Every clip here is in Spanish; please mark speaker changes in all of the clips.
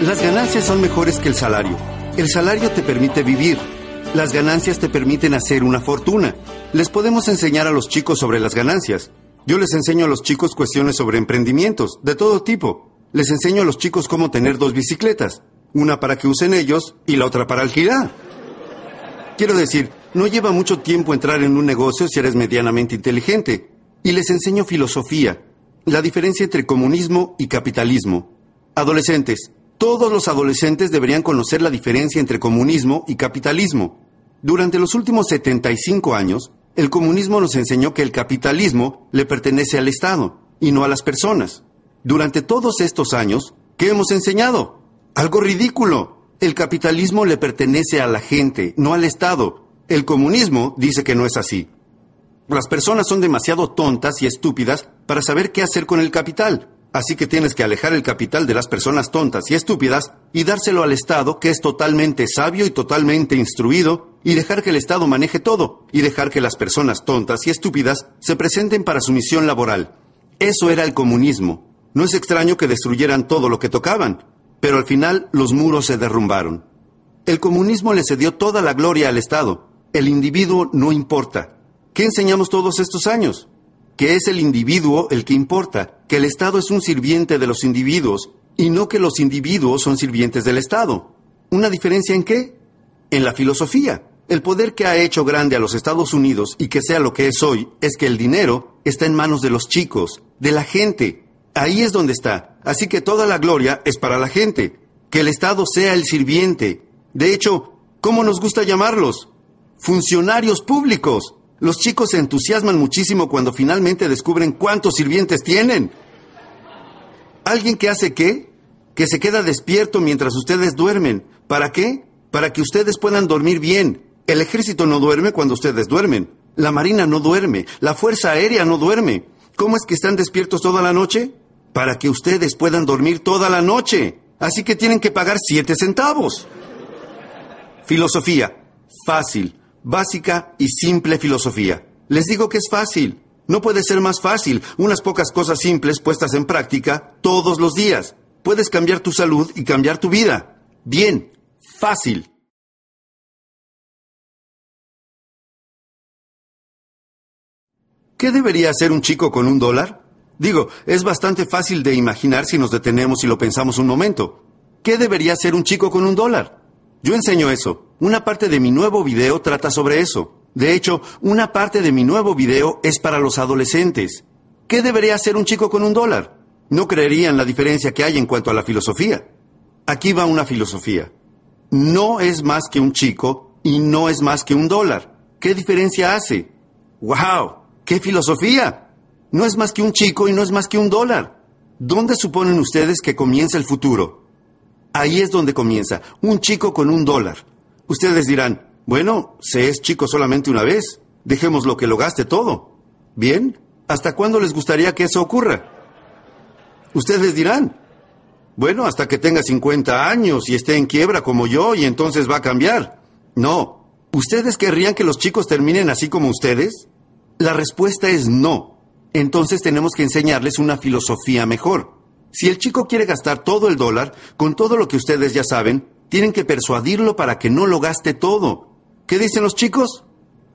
Speaker 1: Las ganancias son mejores que el salario. El salario te permite vivir. Las ganancias te permiten hacer una fortuna. Les podemos enseñar a los chicos sobre las ganancias. Yo les enseño a los chicos cuestiones sobre emprendimientos, de todo tipo. Les enseño a los chicos cómo tener dos bicicletas, una para que usen ellos y la otra para alquilar. Quiero decir, no lleva mucho tiempo entrar en un negocio si eres medianamente inteligente. Y les enseño filosofía, la diferencia entre comunismo y capitalismo. Adolescentes, todos los adolescentes deberían conocer la diferencia entre comunismo y capitalismo. Durante los últimos 75 años, el comunismo nos enseñó que el capitalismo le pertenece al Estado y no a las personas. Durante todos estos años, ¿qué hemos enseñado? Algo ridículo. El capitalismo le pertenece a la gente, no al Estado. El comunismo dice que no es así. Las personas son demasiado tontas y estúpidas para saber qué hacer con el capital. Así que tienes que alejar el capital de las personas tontas y estúpidas y dárselo al Estado, que es totalmente sabio y totalmente instruido, y dejar que el Estado maneje todo, y dejar que las personas tontas y estúpidas se presenten para su misión laboral. Eso era el comunismo. No es extraño que destruyeran todo lo que tocaban, pero al final los muros se derrumbaron. El comunismo le cedió toda la gloria al Estado. El individuo no importa. ¿Qué enseñamos todos estos años? Que es el individuo el que importa, que el Estado es un sirviente de los individuos y no que los individuos son sirvientes del Estado. ¿Una diferencia en qué? En la filosofía. El poder que ha hecho grande a los Estados Unidos y que sea lo que es hoy es que el dinero está en manos de los chicos, de la gente. Ahí es donde está. Así que toda la gloria es para la gente. Que el Estado sea el sirviente. De hecho, ¿cómo nos gusta llamarlos? Funcionarios públicos. Los chicos se entusiasman muchísimo cuando finalmente descubren cuántos sirvientes tienen. ¿Alguien que hace qué? Que se queda despierto mientras ustedes duermen. ¿Para qué? Para que ustedes puedan dormir bien. El ejército no duerme cuando ustedes duermen. La marina no duerme. La fuerza aérea no duerme. ¿Cómo es que están despiertos toda la noche? Para que ustedes puedan dormir toda la noche. Así que tienen que pagar siete centavos. Filosofía. Fácil básica y simple filosofía. Les digo que es fácil. No puede ser más fácil. Unas pocas cosas simples puestas en práctica todos los días. Puedes cambiar tu salud y cambiar tu vida. Bien, fácil. ¿Qué debería hacer un chico con un dólar? Digo, es bastante fácil de imaginar si nos detenemos y lo pensamos un momento. ¿Qué debería hacer un chico con un dólar? Yo enseño eso. Una parte de mi nuevo video trata sobre eso. De hecho, una parte de mi nuevo video es para los adolescentes. ¿Qué debería hacer un chico con un dólar? No creerían la diferencia que hay en cuanto a la filosofía. Aquí va una filosofía. No es más que un chico y no es más que un dólar. ¿Qué diferencia hace? ¡Wow! ¡Qué filosofía! No es más que un chico y no es más que un dólar. ¿Dónde suponen ustedes que comienza el futuro? Ahí es donde comienza, un chico con un dólar. Ustedes dirán, bueno, se es chico solamente una vez, dejémoslo que lo gaste todo. Bien, ¿hasta cuándo les gustaría que eso ocurra? Ustedes dirán, bueno, hasta que tenga 50 años y esté en quiebra como yo y entonces va a cambiar. No, ¿ustedes querrían que los chicos terminen así como ustedes? La respuesta es no. Entonces tenemos que enseñarles una filosofía mejor. Si el chico quiere gastar todo el dólar, con todo lo que ustedes ya saben, tienen que persuadirlo para que no lo gaste todo. ¿Qué dicen los chicos?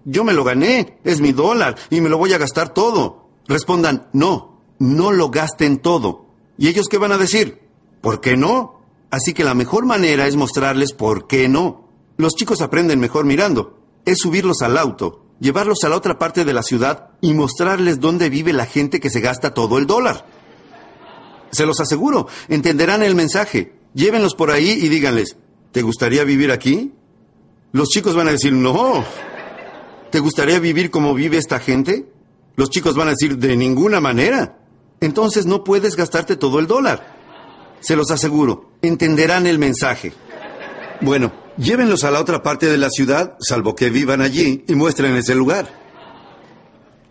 Speaker 1: Yo me lo gané, es mi dólar y me lo voy a gastar todo. Respondan, no, no lo gasten todo. ¿Y ellos qué van a decir? ¿Por qué no? Así que la mejor manera es mostrarles por qué no. Los chicos aprenden mejor mirando. Es subirlos al auto, llevarlos a la otra parte de la ciudad y mostrarles dónde vive la gente que se gasta todo el dólar. Se los aseguro, entenderán el mensaje. Llévenlos por ahí y díganles, ¿te gustaría vivir aquí? Los chicos van a decir, no. ¿Te gustaría vivir como vive esta gente? Los chicos van a decir, de ninguna manera. Entonces no puedes gastarte todo el dólar. Se los aseguro, entenderán el mensaje. Bueno, llévenlos a la otra parte de la ciudad, salvo que vivan allí, y muéstrenles el lugar.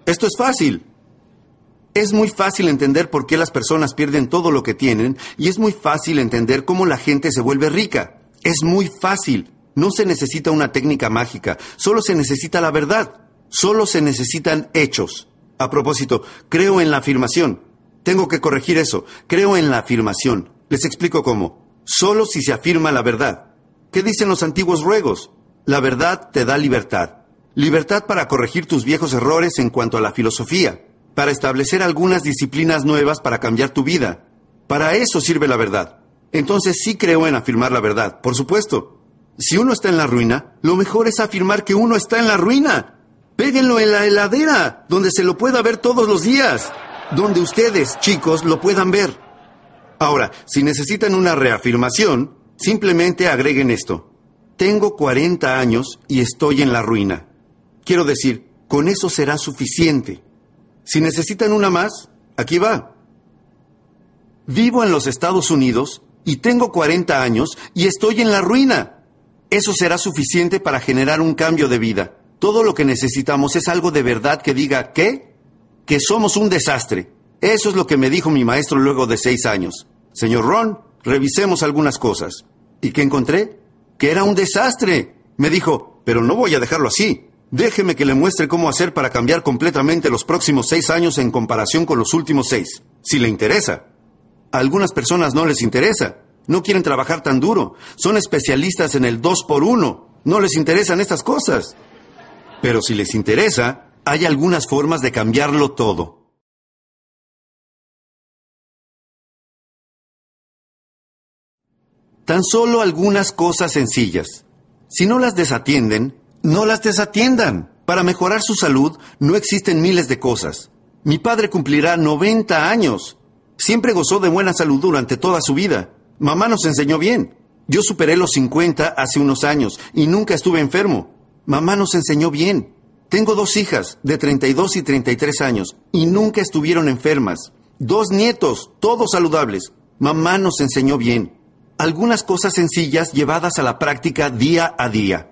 Speaker 1: Esto es fácil. Es muy fácil entender por qué las personas pierden todo lo que tienen y es muy fácil entender cómo la gente se vuelve rica. Es muy fácil. No se necesita una técnica mágica, solo se necesita la verdad. Solo se necesitan hechos. A propósito, creo en la afirmación. Tengo que corregir eso. Creo en la afirmación. Les explico cómo. solo si se afirma la verdad. ¿Qué dicen los antiguos ruegos? La verdad te da libertad. Libertad para corregir tus viejos errores en cuanto a la filosofía, para establecer algunas disciplinas nuevas para cambiar tu vida. Para eso sirve la verdad. Entonces sí creo en afirmar la verdad, por supuesto. Si uno está en la ruina, lo mejor es afirmar que uno está en la ruina. Péguenlo en la heladera, donde se lo pueda ver todos los días, donde ustedes, chicos, lo puedan ver. Ahora, si necesitan una reafirmación, simplemente agreguen esto. Tengo 40 años y estoy en la ruina. Quiero decir, con eso será suficiente. Si necesitan una más, aquí va. Vivo en los Estados Unidos y tengo 40 años y estoy en la ruina. Eso será suficiente para generar un cambio de vida. Todo lo que necesitamos es algo de verdad que diga, ¿qué? Que somos un desastre. Eso es lo que me dijo mi maestro luego de seis años. Señor Ron, revisemos algunas cosas. ¿Y qué encontré? Que era un desastre. Me dijo, pero no voy a dejarlo así. Déjeme que le muestre cómo hacer para cambiar completamente los próximos seis años en comparación con los últimos seis. Si le interesa. A algunas personas no les interesa. No quieren trabajar tan duro. Son especialistas en el dos por uno. No les interesan estas cosas. Pero si les interesa, hay algunas formas de cambiarlo todo. Tan solo algunas cosas sencillas. Si no las desatienden, no las desatiendan. Para mejorar su salud no existen miles de cosas. Mi padre cumplirá 90 años. Siempre gozó de buena salud durante toda su vida. Mamá nos enseñó bien. Yo superé los 50 hace unos años y nunca estuve enfermo. Mamá nos enseñó bien. Tengo dos hijas de 32 y 33 años y nunca estuvieron enfermas. Dos nietos, todos saludables. Mamá nos enseñó bien. Algunas cosas sencillas llevadas a la práctica día a día.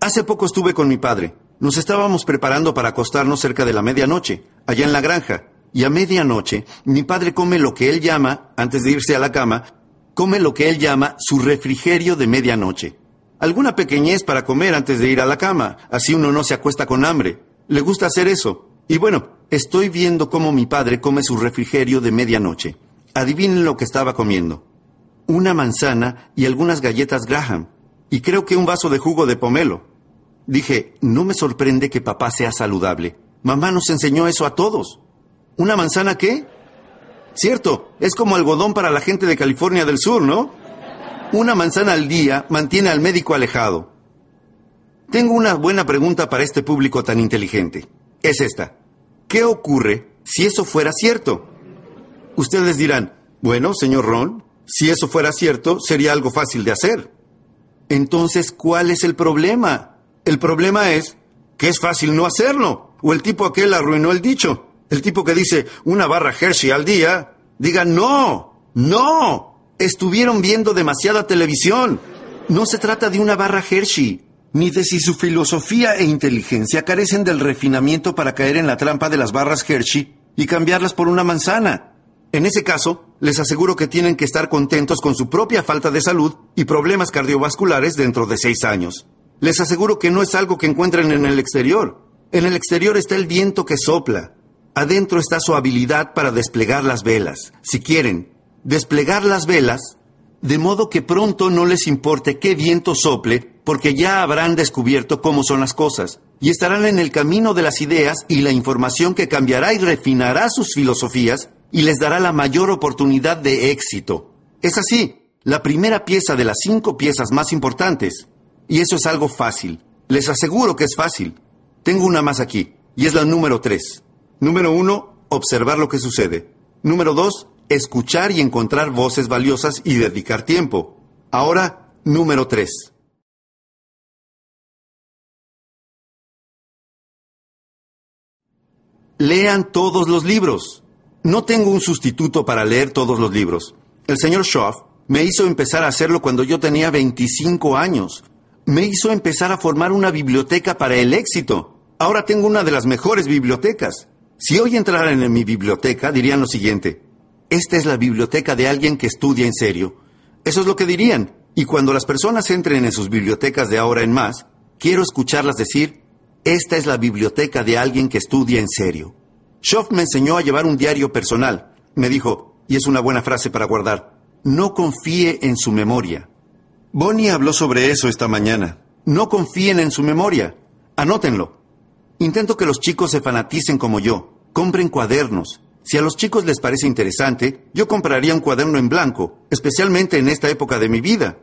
Speaker 1: Hace poco estuve con mi padre. Nos estábamos preparando para acostarnos cerca de la medianoche, allá en la granja. Y a medianoche, mi padre come lo que él llama, antes de irse a la cama, come lo que él llama su refrigerio de medianoche. Alguna pequeñez para comer antes de ir a la cama, así uno no se acuesta con hambre. Le gusta hacer eso. Y bueno, estoy viendo cómo mi padre come su refrigerio de medianoche. Adivinen lo que estaba comiendo. Una manzana y algunas galletas Graham. Y creo que un vaso de jugo de pomelo. Dije, no me sorprende que papá sea saludable. Mamá nos enseñó eso a todos. ¿Una manzana qué? Cierto, es como algodón para la gente de California del Sur, ¿no? Una manzana al día mantiene al médico alejado. Tengo una buena pregunta para este público tan inteligente. Es esta. ¿Qué ocurre si eso fuera cierto? Ustedes dirán, bueno, señor Ron, si eso fuera cierto, sería algo fácil de hacer. Entonces, ¿cuál es el problema? El problema es que es fácil no hacerlo. O el tipo aquel arruinó el dicho. El tipo que dice una barra Hershey al día, diga no, no, Estuvieron viendo demasiada televisión. No se trata de una barra Hershey, ni de si su filosofía e inteligencia carecen del refinamiento para caer en la trampa de las barras Hershey y cambiarlas por una manzana. En ese caso, les aseguro que tienen que estar contentos con su propia falta de salud y problemas cardiovasculares dentro de seis años. Les aseguro que no es algo que encuentren en el exterior. En el exterior está el viento que sopla. Adentro está su habilidad para desplegar las velas. Si quieren, desplegar las velas, de modo que pronto no les importe qué viento sople, porque ya habrán descubierto cómo son las cosas, y estarán en el camino de las ideas y la información que cambiará y refinará sus filosofías y les dará la mayor oportunidad de éxito. Es así, la primera pieza de las cinco piezas más importantes. Y eso es algo fácil. Les aseguro que es fácil. Tengo una más aquí, y es la número tres. Número uno, observar lo que sucede. Número dos, escuchar y encontrar voces valiosas y dedicar tiempo. Ahora, número 3. Lean todos los libros. No tengo un sustituto para leer todos los libros. El señor Schoff me hizo empezar a hacerlo cuando yo tenía 25 años. Me hizo empezar a formar una biblioteca para el éxito. Ahora tengo una de las mejores bibliotecas. Si hoy entraran en mi biblioteca, dirían lo siguiente. Esta es la biblioteca de alguien que estudia en serio. Eso es lo que dirían. Y cuando las personas entren en sus bibliotecas de ahora en más, quiero escucharlas decir, esta es la biblioteca de alguien que estudia en serio. Schoff me enseñó a llevar un diario personal. Me dijo, y es una buena frase para guardar, no confíe en su memoria. Bonnie habló sobre eso esta mañana. No confíen en su memoria. Anótenlo. Intento que los chicos se fanaticen como yo. Compren cuadernos. Si a los chicos les parece interesante, yo compraría un cuaderno en blanco, especialmente en esta época de mi vida.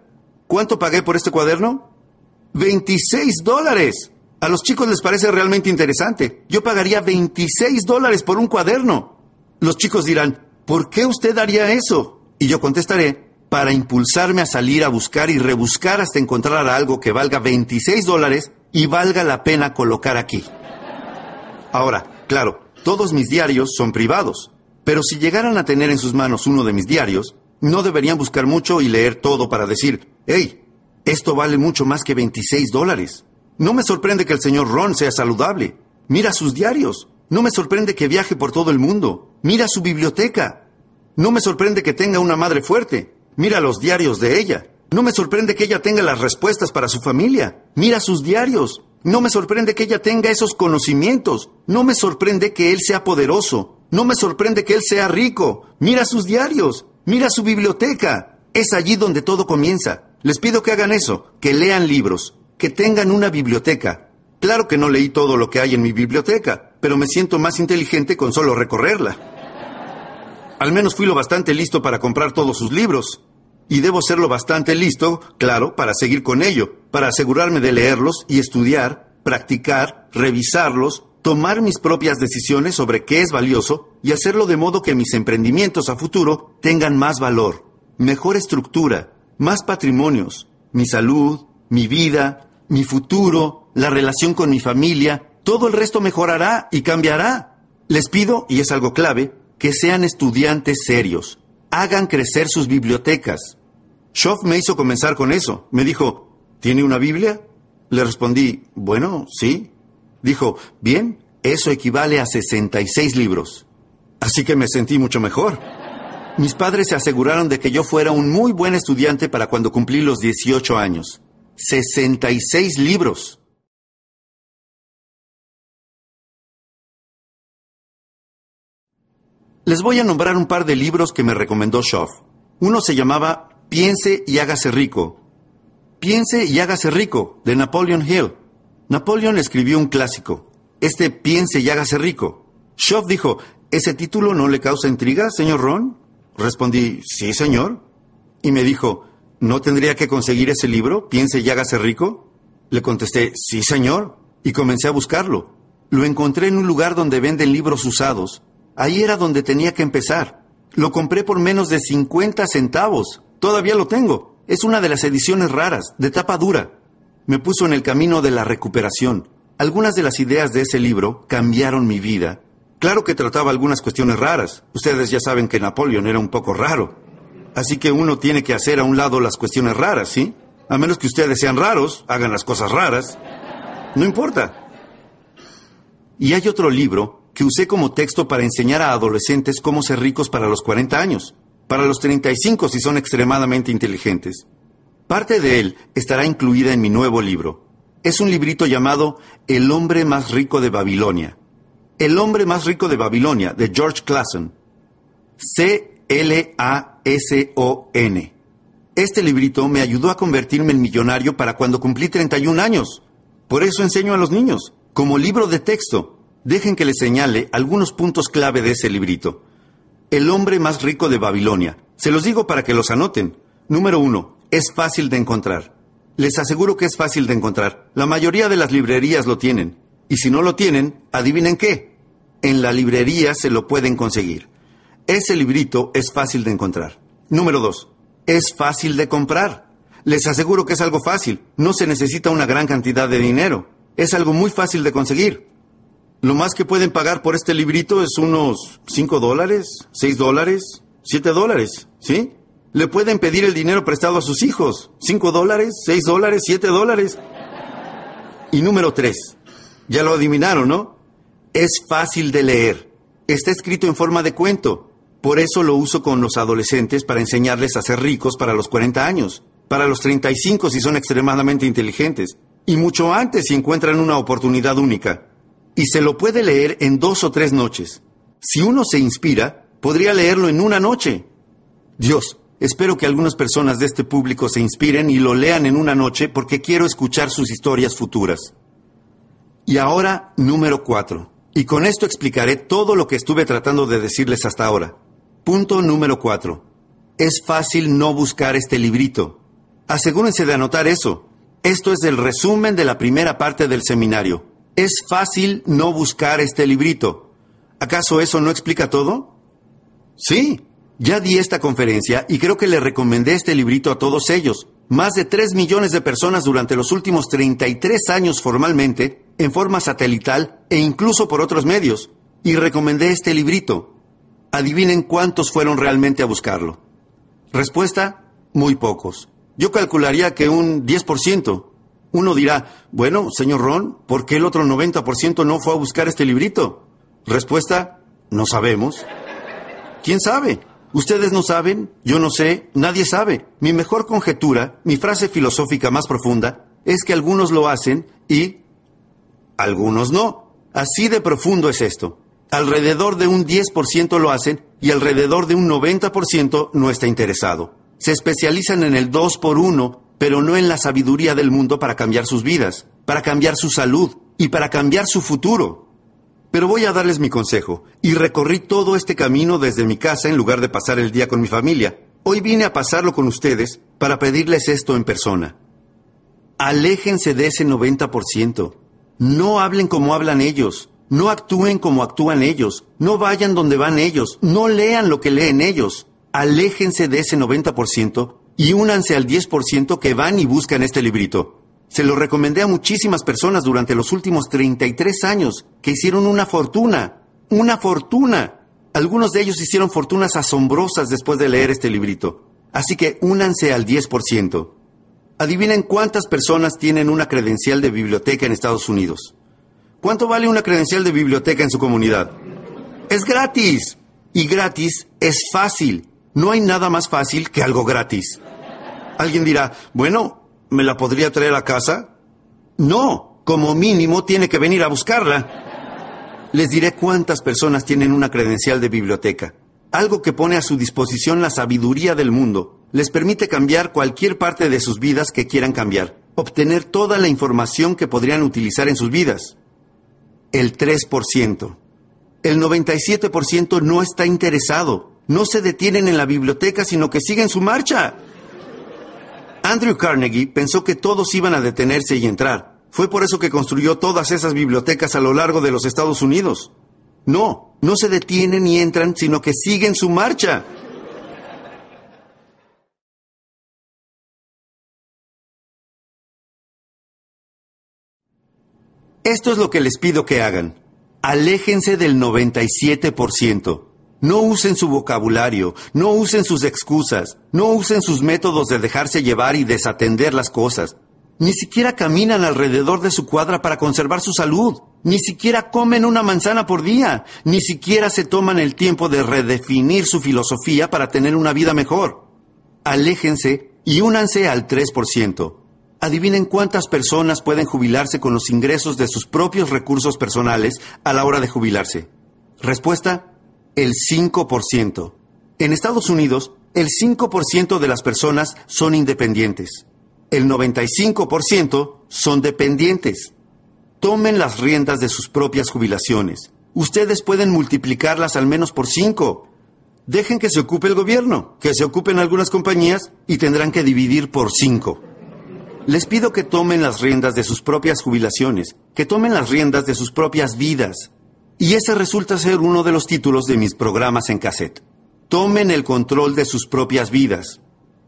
Speaker 1: ¿Cuánto pagué por este cuaderno? 26 dólares. A los chicos les parece realmente interesante. Yo pagaría 26 dólares por un cuaderno. Los chicos dirán, ¿por qué usted haría eso? Y yo contestaré, para impulsarme a salir a buscar y rebuscar hasta encontrar algo que valga 26 dólares y valga la pena colocar aquí. Ahora, claro, todos mis diarios son privados, pero si llegaran a tener en sus manos uno de mis diarios, no deberían buscar mucho y leer todo para decir, hey, esto vale mucho más que 26 dólares. No me sorprende que el señor Ron sea saludable. Mira sus diarios. No me sorprende que viaje por todo el mundo. Mira su biblioteca. No me sorprende que tenga una madre fuerte. Mira los diarios de ella. No me sorprende que ella tenga las respuestas para su familia. Mira sus diarios. No me sorprende que ella tenga esos conocimientos. No me sorprende que él sea poderoso. No me sorprende que él sea rico. Mira sus diarios. Mira su biblioteca. Es allí donde todo comienza. Les pido que hagan eso, que lean libros, que tengan una biblioteca. Claro que no leí todo lo que hay en mi biblioteca, pero me siento más inteligente con solo recorrerla. Al menos fui lo bastante listo para comprar todos sus libros. Y debo serlo bastante listo, claro, para seguir con ello, para asegurarme de leerlos y estudiar, practicar, revisarlos, tomar mis propias decisiones sobre qué es valioso y hacerlo de modo que mis emprendimientos a futuro tengan más valor, mejor estructura, más patrimonios, mi salud, mi vida, mi futuro, la relación con mi familia, todo el resto mejorará y cambiará. Les pido, y es algo clave, que sean estudiantes serios. Hagan crecer sus bibliotecas. Schoff me hizo comenzar con eso. Me dijo, ¿tiene una Biblia? Le respondí, bueno, sí. Dijo, bien, eso equivale a 66 libros. Así que me sentí mucho mejor. Mis padres se aseguraron de que yo fuera un muy buen estudiante para cuando cumplí los 18 años. 66 libros. Les voy a nombrar un par de libros que me recomendó Schoff. Uno se llamaba Piense y hágase rico. Piense y hágase rico, de Napoleon Hill. Napoleon escribió un clásico, este Piense y hágase rico. Schoff dijo, ¿ese título no le causa intriga, señor Ron? Respondí, sí, señor. Y me dijo, ¿no tendría que conseguir ese libro? Piense y hágase rico. Le contesté, sí, señor. Y comencé a buscarlo. Lo encontré en un lugar donde venden libros usados. Ahí era donde tenía que empezar. Lo compré por menos de 50 centavos. Todavía lo tengo. Es una de las ediciones raras, de tapa dura. Me puso en el camino de la recuperación. Algunas de las ideas de ese libro cambiaron mi vida. Claro que trataba algunas cuestiones raras. Ustedes ya saben que Napoleón era un poco raro. Así que uno tiene que hacer a un lado las cuestiones raras, ¿sí? A menos que ustedes sean raros, hagan las cosas raras. No importa. Y hay otro libro que usé como texto para enseñar a adolescentes cómo ser ricos para los 40 años para los 35 si son extremadamente inteligentes. Parte de él estará incluida en mi nuevo libro. Es un librito llamado El hombre más rico de Babilonia. El hombre más rico de Babilonia, de George Clason. C-L-A-S-O-N. Este librito me ayudó a convertirme en millonario para cuando cumplí 31 años. Por eso enseño a los niños, como libro de texto. Dejen que les señale algunos puntos clave de ese librito. El hombre más rico de Babilonia. Se los digo para que los anoten. Número uno, es fácil de encontrar. Les aseguro que es fácil de encontrar. La mayoría de las librerías lo tienen. Y si no lo tienen, adivinen qué. En la librería se lo pueden conseguir. Ese librito es fácil de encontrar. Número dos, es fácil de comprar. Les aseguro que es algo fácil. No se necesita una gran cantidad de dinero. Es algo muy fácil de conseguir. Lo más que pueden pagar por este librito es unos 5 dólares, 6 dólares, 7 dólares, ¿sí? Le pueden pedir el dinero prestado a sus hijos. 5 dólares, 6 dólares, 7 dólares. Y número 3. Ya lo adivinaron, ¿no? Es fácil de leer. Está escrito en forma de cuento. Por eso lo uso con los adolescentes para enseñarles a ser ricos para los 40 años, para los 35 si son extremadamente inteligentes, y mucho antes si encuentran una oportunidad única y se lo puede leer en dos o tres noches. Si uno se inspira, podría leerlo en una noche. Dios, Espero que algunas personas de este público se inspiren y lo lean en una noche porque quiero escuchar sus historias futuras. Y ahora, número cuatro. Y con esto explicaré todo lo que estuve tratando de decirles hasta ahora. Punto número cuatro. Es fácil no buscar este librito. Asegúrense de anotar eso. Esto es el resumen de la primera parte del seminario. Es fácil no buscar este librito. ¿Acaso eso no explica todo? Sí, ya di esta conferencia y creo que le recomendé este librito a todos ellos. Más de 3 millones de personas durante los últimos 33 años formalmente, en forma satelital e incluso por otros medios. Y recomendé este librito. Adivinen cuántos fueron realmente a buscarlo. Respuesta, muy pocos. Yo calcularía que un 10%. Uno dirá, bueno, señor Ron, ¿por qué el otro 90% no fue a buscar este librito? Respuesta, no sabemos. ¿Quién sabe? Ustedes no saben, yo no sé, nadie sabe. Mi mejor conjetura, mi frase filosófica más profunda, es que algunos lo hacen y algunos no. Así de profundo es esto. Alrededor de un 10% lo hacen y alrededor de un 90% no está interesado se especializan en el dos por uno, pero no en la sabiduría del mundo para cambiar sus vidas, para cambiar su salud y para cambiar su futuro. Pero voy a darles mi consejo, y recorrí todo este camino desde mi casa en lugar de pasar el día con mi familia. Hoy vine a pasarlo con ustedes para pedirles esto en persona. Aléjense de ese 90%. No hablen como hablan ellos. No actúen como actúan ellos. No vayan donde van ellos. No lean lo que leen ellos aléjense de ese 90% y únanse al 10% que van y buscan este librito. Se lo recomendé a muchísimas personas durante los últimos 33 años que hicieron una fortuna, una fortuna. Algunos de ellos hicieron fortunas asombrosas después de leer este librito. Así que únanse al 10%. Adivinen cuántas personas tienen una credencial de biblioteca en Estados Unidos. ¿Cuánto vale una credencial de biblioteca en su comunidad? Es gratis. Y gratis es fácil. No hay nada más fácil que algo gratis. Alguien dirá, bueno, ¿me la podría traer a casa? No, como mínimo tiene que venir a buscarla. Les diré cuántas personas tienen una credencial de biblioteca. Algo que pone a su disposición la sabiduría del mundo. Les permite cambiar cualquier parte de sus vidas que quieran cambiar. Obtener toda la información que podrían utilizar en sus vidas. El 3%. El 97% no está interesado no se detienen en la biblioteca, sino que siguen su marcha. Andrew Carnegie pensó que todos iban a detenerse y entrar. Fue por eso que construyó todas esas bibliotecas a lo largo de los Estados Unidos. No, no se detienen y entran, sino que siguen su marcha. Esto es lo que les pido que hagan. Aléjense del 97%. No usen su vocabulario, no usen sus excusas, no usen sus métodos de dejarse llevar y desatender las cosas. Ni siquiera caminan alrededor de su cuadra para conservar su salud. Ni siquiera comen una manzana por día. Ni siquiera se toman el tiempo de redefinir su filosofía para tener una vida mejor. Aléjense y únanse al 3%. Adivinen cuántas personas pueden jubilarse con los ingresos de sus propios recursos personales a la hora de jubilarse. Respuesta, el 5%. En Estados Unidos, el 5% de las personas son independientes. El 95% son dependientes. Tomen las riendas de sus propias jubilaciones. Ustedes pueden multiplicarlas al menos por 5. Dejen que se ocupe el gobierno, que se ocupen algunas compañías y tendrán que dividir por 5. Les pido que tomen las riendas de sus propias jubilaciones, que tomen las riendas de sus propias vidas, y ese resulta ser uno de los títulos de mis programas en cassette. Tomen el control de sus propias vidas.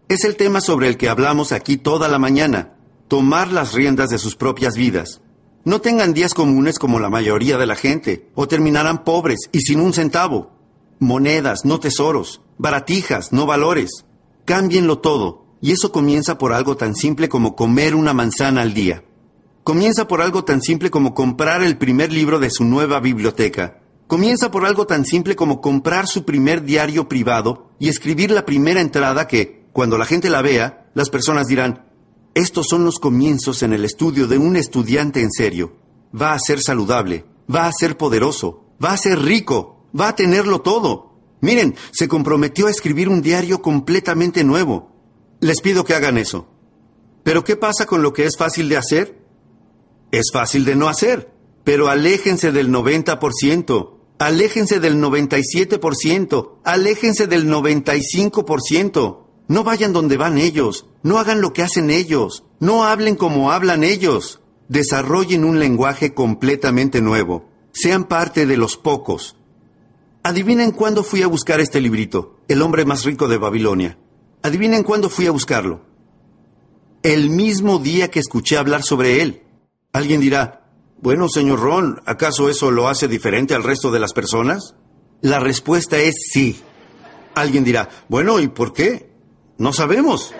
Speaker 1: Es el tema sobre el que hablamos aquí toda la mañana. Tomar las riendas de sus propias vidas. No tengan días comunes como la mayoría de la gente, o terminarán pobres y sin un centavo. Monedas, no tesoros. Baratijas, no valores. Cámbienlo todo, y eso comienza por algo tan simple como comer una manzana al día. Comienza por algo tan simple como comprar el primer libro de su nueva biblioteca. Comienza por algo tan simple como comprar su primer diario privado y escribir la primera entrada que, cuando la gente la vea, las personas dirán, estos son los comienzos en el estudio de un estudiante en serio. Va a ser saludable, va a ser poderoso, va a ser rico, va a tenerlo todo. Miren, se comprometió a escribir un diario completamente nuevo. Les pido que hagan eso. Pero ¿qué pasa con lo que es fácil de hacer? Es fácil de no hacer, pero aléjense del 90%, aléjense del 97%, aléjense del 95%. No vayan donde van ellos, no hagan lo que hacen ellos, no hablen como hablan ellos. Desarrollen un lenguaje completamente nuevo. Sean parte de los pocos. Adivinen cuándo fui a buscar este librito, El hombre más rico de Babilonia. Adivinen cuándo fui a buscarlo. El mismo día que escuché hablar sobre él. Alguien dirá, bueno, señor Ron, ¿acaso eso lo hace diferente al resto de las personas? La respuesta es sí. Alguien dirá, bueno, ¿y por qué? No sabemos.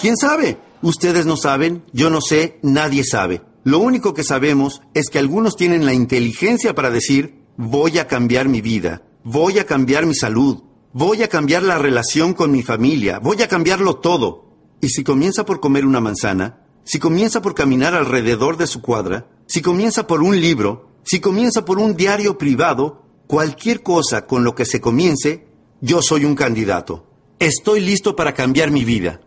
Speaker 1: ¿Quién sabe? Ustedes no saben, yo no sé, nadie sabe. Lo único que sabemos es que algunos tienen la inteligencia para decir, voy a cambiar mi vida, voy a cambiar mi salud, voy a cambiar la relación con mi familia, voy a cambiarlo todo. Y si comienza por comer una manzana, si comienza por caminar alrededor de su cuadra, si comienza por un libro, si comienza por un diario privado, cualquier cosa con lo que se comience, yo soy un candidato. Estoy listo para cambiar mi vida.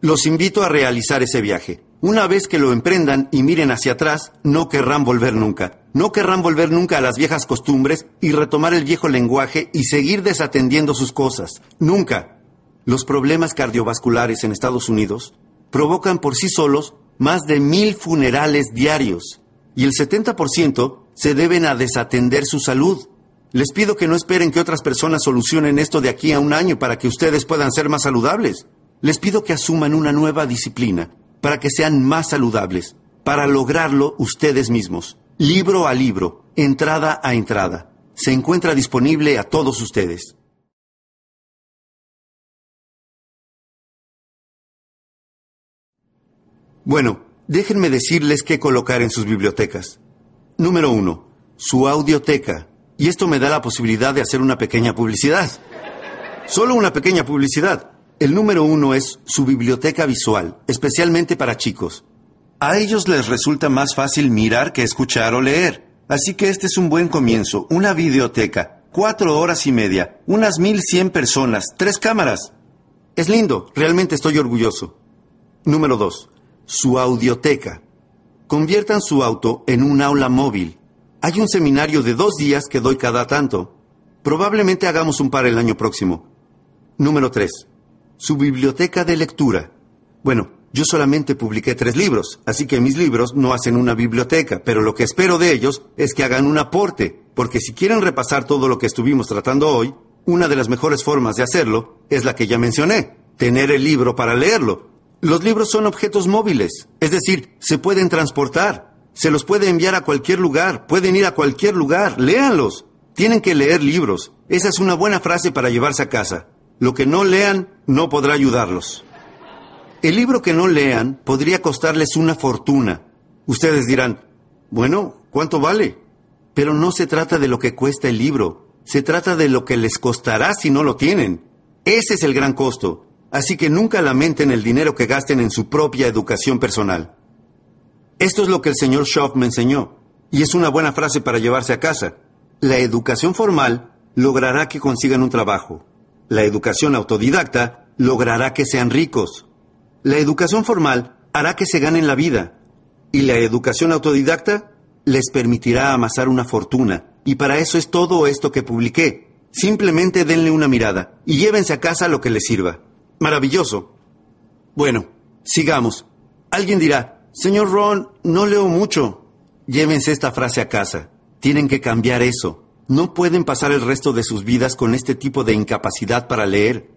Speaker 1: Los invito a realizar ese viaje. Una vez que lo emprendan y miren hacia atrás, no querrán volver nunca. No querrán volver nunca a las viejas costumbres y retomar el viejo lenguaje y seguir desatendiendo sus cosas. Nunca. Los problemas cardiovasculares en Estados Unidos provocan por sí solos más de mil funerales diarios y el 70% se deben a desatender su salud. Les pido que no esperen que otras personas solucionen esto de aquí a un año para que ustedes puedan ser más saludables. Les pido que asuman una nueva disciplina para que sean más saludables, para lograrlo ustedes mismos. Libro a libro, entrada a entrada. Se encuentra disponible a todos ustedes. Bueno, déjenme decirles qué colocar en sus bibliotecas. Número uno, su audioteca. Y esto me da la posibilidad de hacer una pequeña publicidad. Solo una pequeña publicidad. El número uno es su biblioteca visual, especialmente para chicos. A ellos les resulta más fácil mirar que escuchar o leer. Así que este es un buen comienzo, una videoteca, cuatro horas y media, unas mil cien personas, tres cámaras. Es lindo, realmente estoy orgulloso. Número dos, su audioteca. Conviertan su auto en un aula móvil. Hay un seminario de dos días que doy cada tanto. Probablemente hagamos un par el año próximo. Número tres, su biblioteca de lectura. Bueno, yo solamente publiqué tres libros, así que mis libros no hacen una biblioteca, pero lo que espero de ellos es que hagan un aporte, porque si quieren repasar todo lo que estuvimos tratando hoy, una de las mejores formas de hacerlo es la que ya mencioné, tener el libro para leerlo. Los libros son objetos móviles, es decir, se pueden transportar, se los puede enviar a cualquier lugar, pueden ir a cualquier lugar, léanlos. Tienen que leer libros. Esa es una buena frase para llevarse a casa. Lo que no lean no podrá ayudarlos. El libro que no lean podría costarles una fortuna. Ustedes dirán, bueno, ¿cuánto vale? Pero no se trata de lo que cuesta el libro, se trata de lo que les costará si no lo tienen. Ese es el gran costo. Así que nunca lamenten el dinero que gasten en su propia educación personal. Esto es lo que el señor Schoff me enseñó, y es una buena frase para llevarse a casa. La educación formal logrará que consigan un trabajo, la educación autodidacta logrará que sean ricos. La educación formal hará que se ganen la vida. Y la educación autodidacta les permitirá amasar una fortuna. Y para eso es todo esto que publiqué. Simplemente denle una mirada y llévense a casa lo que les sirva. Maravilloso. Bueno, sigamos. Alguien dirá, señor Ron, no leo mucho. Llévense esta frase a casa. Tienen que cambiar eso. No pueden pasar el resto de sus vidas con este tipo de incapacidad para leer.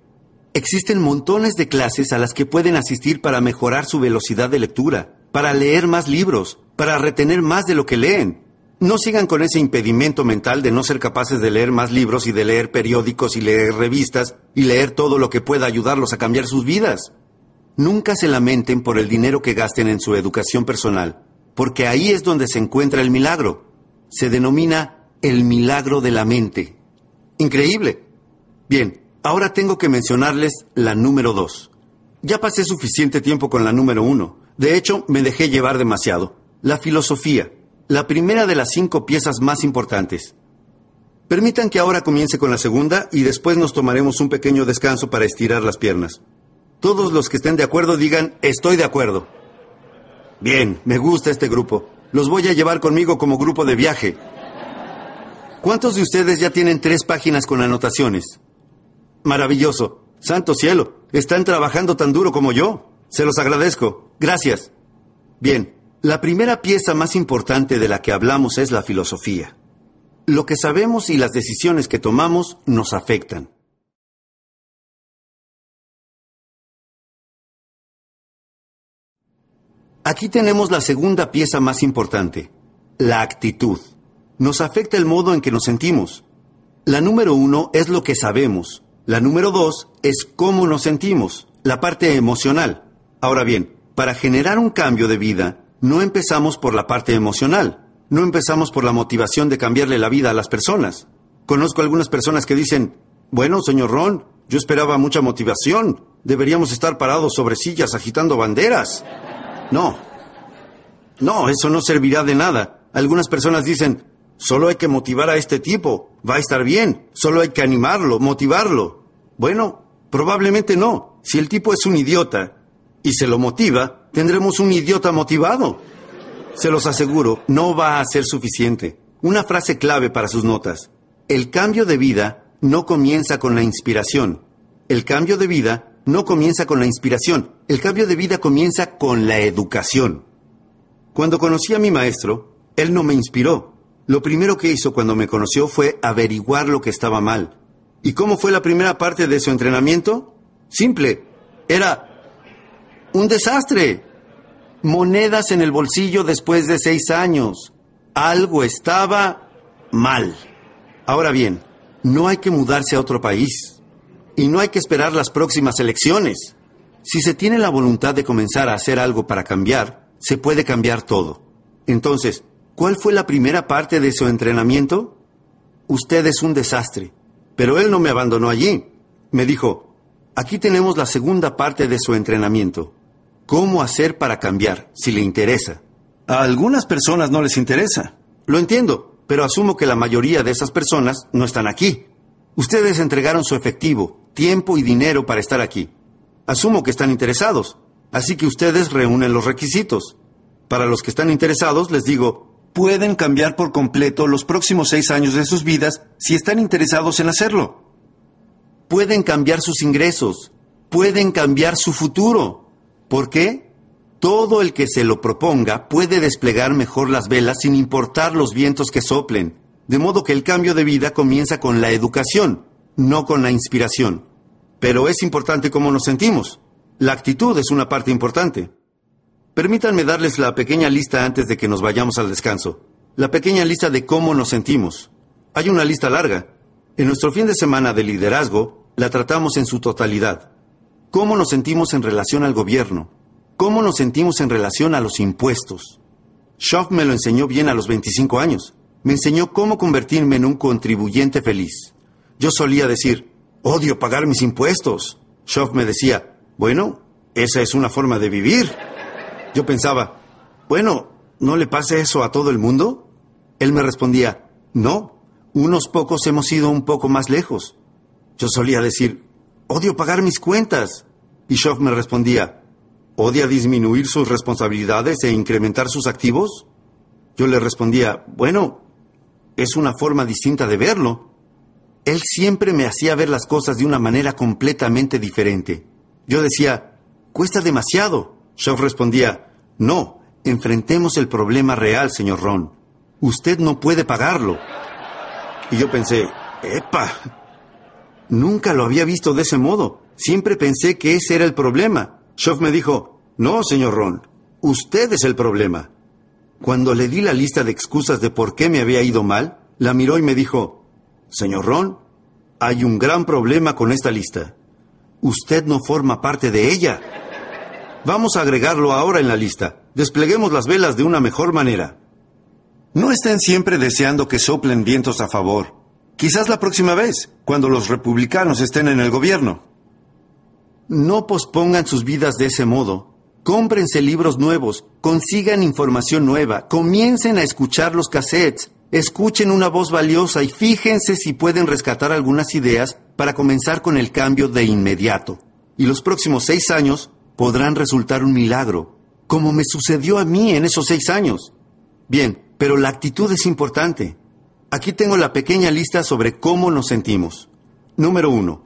Speaker 1: Existen montones de clases a las que pueden asistir para mejorar su velocidad de lectura, para leer más libros, para retener más de lo que leen. No sigan con ese impedimento mental de no ser capaces de leer más libros y de leer periódicos y leer revistas y leer todo lo que pueda ayudarlos a cambiar sus vidas. Nunca se lamenten por el dinero que gasten en su educación personal, porque ahí es donde se encuentra el milagro. Se denomina el milagro de la mente. Increíble. Bien, ahora tengo que mencionarles la número dos. Ya pasé suficiente tiempo con la número uno. De hecho, me dejé llevar demasiado. La filosofía, la primera de las cinco piezas más importantes. Permitan que ahora comience con la segunda y después nos tomaremos un pequeño descanso para estirar las piernas. Todos los que estén de acuerdo digan, estoy de acuerdo. Bien, me gusta este grupo. Los voy a llevar conmigo como grupo de viaje. ¿Cuántos de ustedes ya tienen tres páginas con anotaciones? Maravilloso. Santo cielo. Están trabajando tan duro como yo. Se los agradezco. Gracias. Bien, la primera pieza más importante de la que hablamos es la filosofía. Lo que sabemos y las decisiones que tomamos nos afectan. Aquí tenemos la segunda pieza más importante, la actitud. Nos afecta el modo en que nos sentimos. La número uno es lo que sabemos. La número dos es cómo nos sentimos, la parte emocional. Ahora bien, para generar un cambio de vida, no empezamos por la parte emocional. No empezamos por la motivación de cambiarle la vida a las personas. Conozco algunas personas que dicen, bueno, señor Ron, yo esperaba mucha motivación. Deberíamos estar parados sobre sillas agitando banderas. No. No, eso no servirá de nada. Algunas personas dicen, solo hay que motivar a este tipo, va a estar bien, solo hay que animarlo, motivarlo. Bueno, probablemente no. Si el tipo es un idiota y se lo motiva, tendremos un idiota motivado. Se los aseguro, no va a ser suficiente. Una frase clave para sus notas. El cambio de vida no comienza con la inspiración. El cambio de vida no comienza con la inspiración, el cambio de vida comienza con la educación. Cuando conocí a mi maestro, él no me inspiró. Lo primero que hizo cuando me conoció fue averiguar lo que estaba mal. ¿Y cómo fue la primera parte de su entrenamiento? Simple. Era un desastre. Monedas en el bolsillo después de seis años. Algo estaba mal. Ahora bien, no hay que mudarse a otro país. Y no hay que esperar las próximas elecciones. Si se tiene la voluntad de comenzar a hacer algo para cambiar, se puede cambiar todo. Entonces, ¿cuál fue la primera parte de su entrenamiento? Usted es un desastre. Pero él no me abandonó allí. Me dijo, aquí tenemos la segunda parte de su entrenamiento. ¿Cómo hacer para cambiar, si le interesa? A algunas personas no les interesa. Lo entiendo, pero asumo que la mayoría de esas personas no están aquí. Ustedes entregaron su efectivo, tiempo y dinero para estar aquí. Asumo que están interesados, así que ustedes reúnen los requisitos. Para los que están interesados, les digo, pueden cambiar por completo los próximos seis años de sus vidas si están interesados en hacerlo. Pueden cambiar sus ingresos, pueden cambiar su futuro. ¿Por qué? Todo el que se lo proponga puede desplegar mejor las velas sin importar los vientos que soplen, de modo que el cambio de vida comienza con la educación no con la inspiración. Pero es importante cómo nos sentimos. La actitud es una parte importante. Permítanme darles la pequeña lista antes de que nos vayamos al descanso. La pequeña lista de cómo nos sentimos. Hay una lista larga. En nuestro fin de semana de liderazgo la tratamos en su totalidad. ¿Cómo nos sentimos en relación al gobierno? ¿Cómo nos sentimos en relación a los impuestos? Schoff me lo enseñó bien a los 25 años. Me enseñó cómo convertirme en un contribuyente feliz. Yo solía decir, odio pagar mis impuestos. Schoff me decía, bueno, esa es una forma de vivir. Yo pensaba, bueno, ¿no le pase eso a todo el mundo? Él me respondía, no, unos pocos hemos ido un poco más lejos. Yo solía decir, odio pagar mis cuentas. Y Schoff me respondía, ¿odia disminuir sus responsabilidades e incrementar sus activos? Yo le respondía, bueno, es una forma distinta de verlo. Él siempre me hacía ver las cosas de una manera completamente diferente. Yo decía, cuesta demasiado. Shaw respondía, no, enfrentemos el problema real, señor Ron. Usted no puede pagarlo. Y yo pensé, ¡epa! Nunca lo había visto de ese modo. Siempre pensé que ese era el problema. Shaw me dijo, no, señor Ron, usted es el problema. Cuando le di la lista de excusas de por qué me había ido mal, la miró y me dijo, Señor Ron, hay un gran problema con esta lista. Usted no forma parte de ella. Vamos a agregarlo ahora en la lista. Despleguemos las velas de una mejor manera. No estén siempre deseando que soplen vientos a favor. Quizás la próxima vez, cuando los republicanos estén en el gobierno. No pospongan sus vidas de ese modo. Cómprense libros nuevos, consigan información nueva, comiencen a escuchar los cassettes, Escuchen una voz valiosa y fíjense si pueden rescatar algunas ideas para comenzar con el cambio de inmediato. Y los próximos seis años podrán resultar un milagro, como me sucedió a mí en esos seis años. Bien, pero la actitud es importante. Aquí tengo la pequeña lista sobre cómo nos sentimos. Número uno,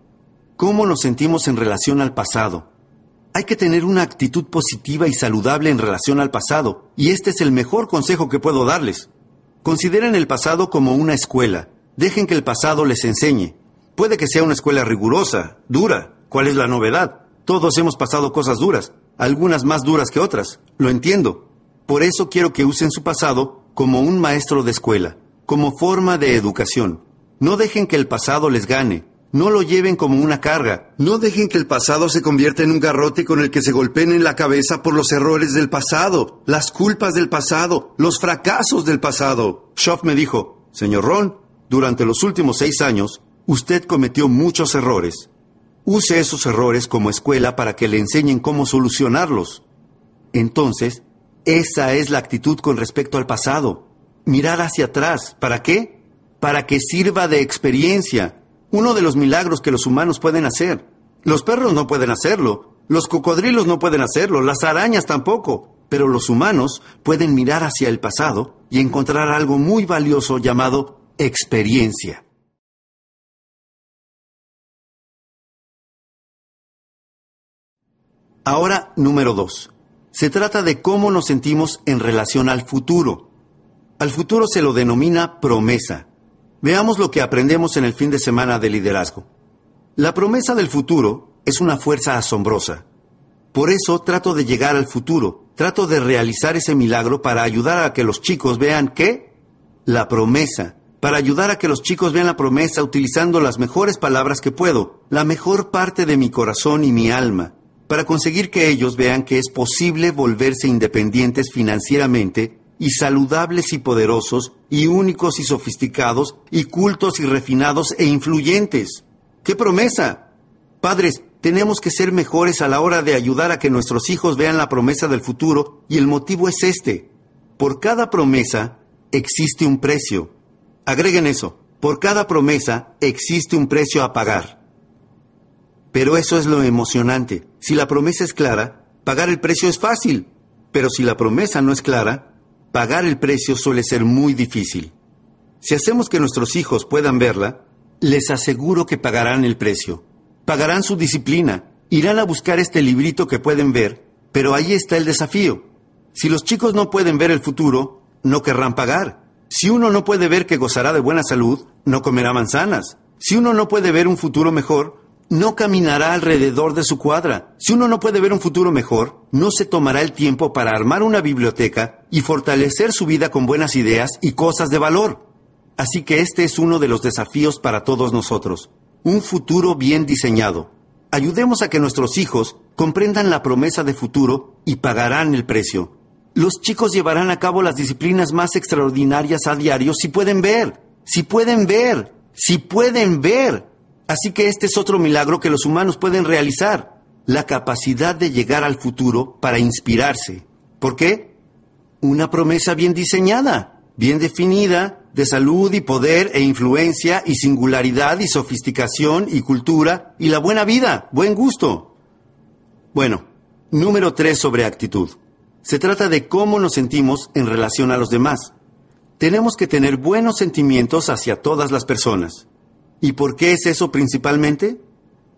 Speaker 1: cómo nos sentimos en relación al pasado. Hay que tener una actitud positiva y saludable en relación al pasado, y este es el mejor consejo que puedo darles. Consideren el pasado como una escuela. Dejen que el pasado les enseñe. Puede que sea una escuela rigurosa, dura. ¿Cuál es la novedad? Todos hemos pasado cosas duras, algunas más duras que otras. Lo entiendo. Por eso quiero que usen su pasado como un maestro de escuela, como forma de educación. No dejen que el pasado les gane. No lo lleven como una carga. No dejen que el pasado se convierta en un garrote con el que se golpeen en la cabeza por los errores del pasado, las culpas del pasado, los fracasos del pasado. Schoff me dijo, Señor Ron, durante los últimos seis años, usted cometió muchos errores. Use esos errores como escuela para que le enseñen cómo solucionarlos. Entonces, esa es la actitud con respecto al pasado. Mirar hacia atrás. ¿Para qué? Para que sirva de experiencia uno de los milagros que los humanos pueden hacer. Los perros no pueden hacerlo, los cocodrilos no pueden hacerlo, las arañas tampoco, pero los humanos pueden mirar hacia el pasado y encontrar algo muy valioso llamado experiencia. Ahora, número dos. Se trata de cómo nos sentimos en relación al futuro. Al futuro se lo denomina promesa. Veamos lo que aprendemos en el fin de semana de liderazgo. La promesa del futuro es una fuerza asombrosa. Por eso trato de llegar al futuro, trato de realizar ese milagro para ayudar a que los chicos vean que la promesa, para ayudar a que los chicos vean la promesa utilizando las mejores palabras que puedo, la mejor parte de mi corazón y mi alma, para conseguir que ellos vean que es posible volverse independientes financieramente y saludables y poderosos, y únicos y sofisticados, y cultos y refinados e influyentes. ¡Qué promesa! Padres, tenemos que ser mejores a la hora de ayudar a que nuestros hijos vean la promesa del futuro, y el motivo es este. Por cada promesa existe un precio. Agreguen eso. Por cada promesa existe un precio a pagar. Pero eso es lo emocionante. Si la promesa es clara, pagar el precio es fácil. Pero si la promesa no es clara, pagar el precio suele ser muy difícil. Si hacemos que nuestros hijos puedan verla, les aseguro que pagarán el precio. Pagarán su disciplina, irán a buscar este librito que pueden ver, pero ahí está el desafío. Si los chicos no pueden ver el futuro, no querrán pagar. Si uno no puede ver que gozará de buena salud, no comerá manzanas. Si uno no puede ver un futuro mejor, no caminará alrededor de su cuadra. Si uno no puede ver un futuro mejor, no se tomará el tiempo para armar una biblioteca y fortalecer su vida con buenas ideas y cosas de valor. Así que este es uno de los desafíos para todos nosotros. Un futuro bien diseñado. Ayudemos a que nuestros hijos comprendan la promesa de futuro y pagarán el precio. Los chicos llevarán a cabo las disciplinas más extraordinarias a diario si pueden ver, si pueden ver, si pueden ver Así que este es otro milagro que los humanos pueden realizar, la capacidad de llegar al futuro para inspirarse. ¿Por qué? Una promesa bien diseñada, bien definida, de salud y poder e influencia y singularidad y sofisticación y cultura y la buena vida, buen gusto. Bueno, número tres sobre actitud. Se trata de cómo nos sentimos en relación a los demás. Tenemos que tener buenos sentimientos hacia todas las personas. ¿Y por qué es eso principalmente?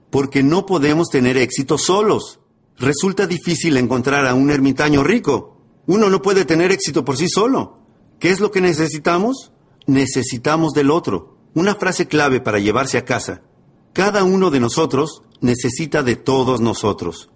Speaker 1: Porque no podemos tener éxito solos. Resulta difícil encontrar a un ermitaño rico. Uno no puede tener éxito por sí solo. ¿Qué es lo que necesitamos? Necesitamos del otro. Una frase clave para llevarse a casa. Cada uno de nosotros necesita de todos nosotros.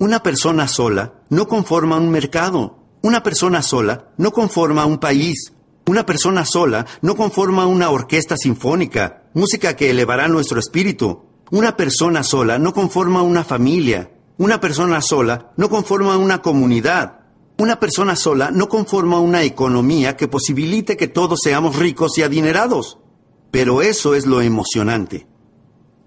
Speaker 1: Una persona sola no conforma un mercado. Una persona sola no conforma un país. Una persona sola no conforma una orquesta sinfónica, música que elevará nuestro espíritu. Una persona sola no conforma una familia. Una persona sola no conforma una comunidad. Una persona sola no conforma una economía que posibilite que todos seamos ricos y adinerados. Pero eso es lo emocionante.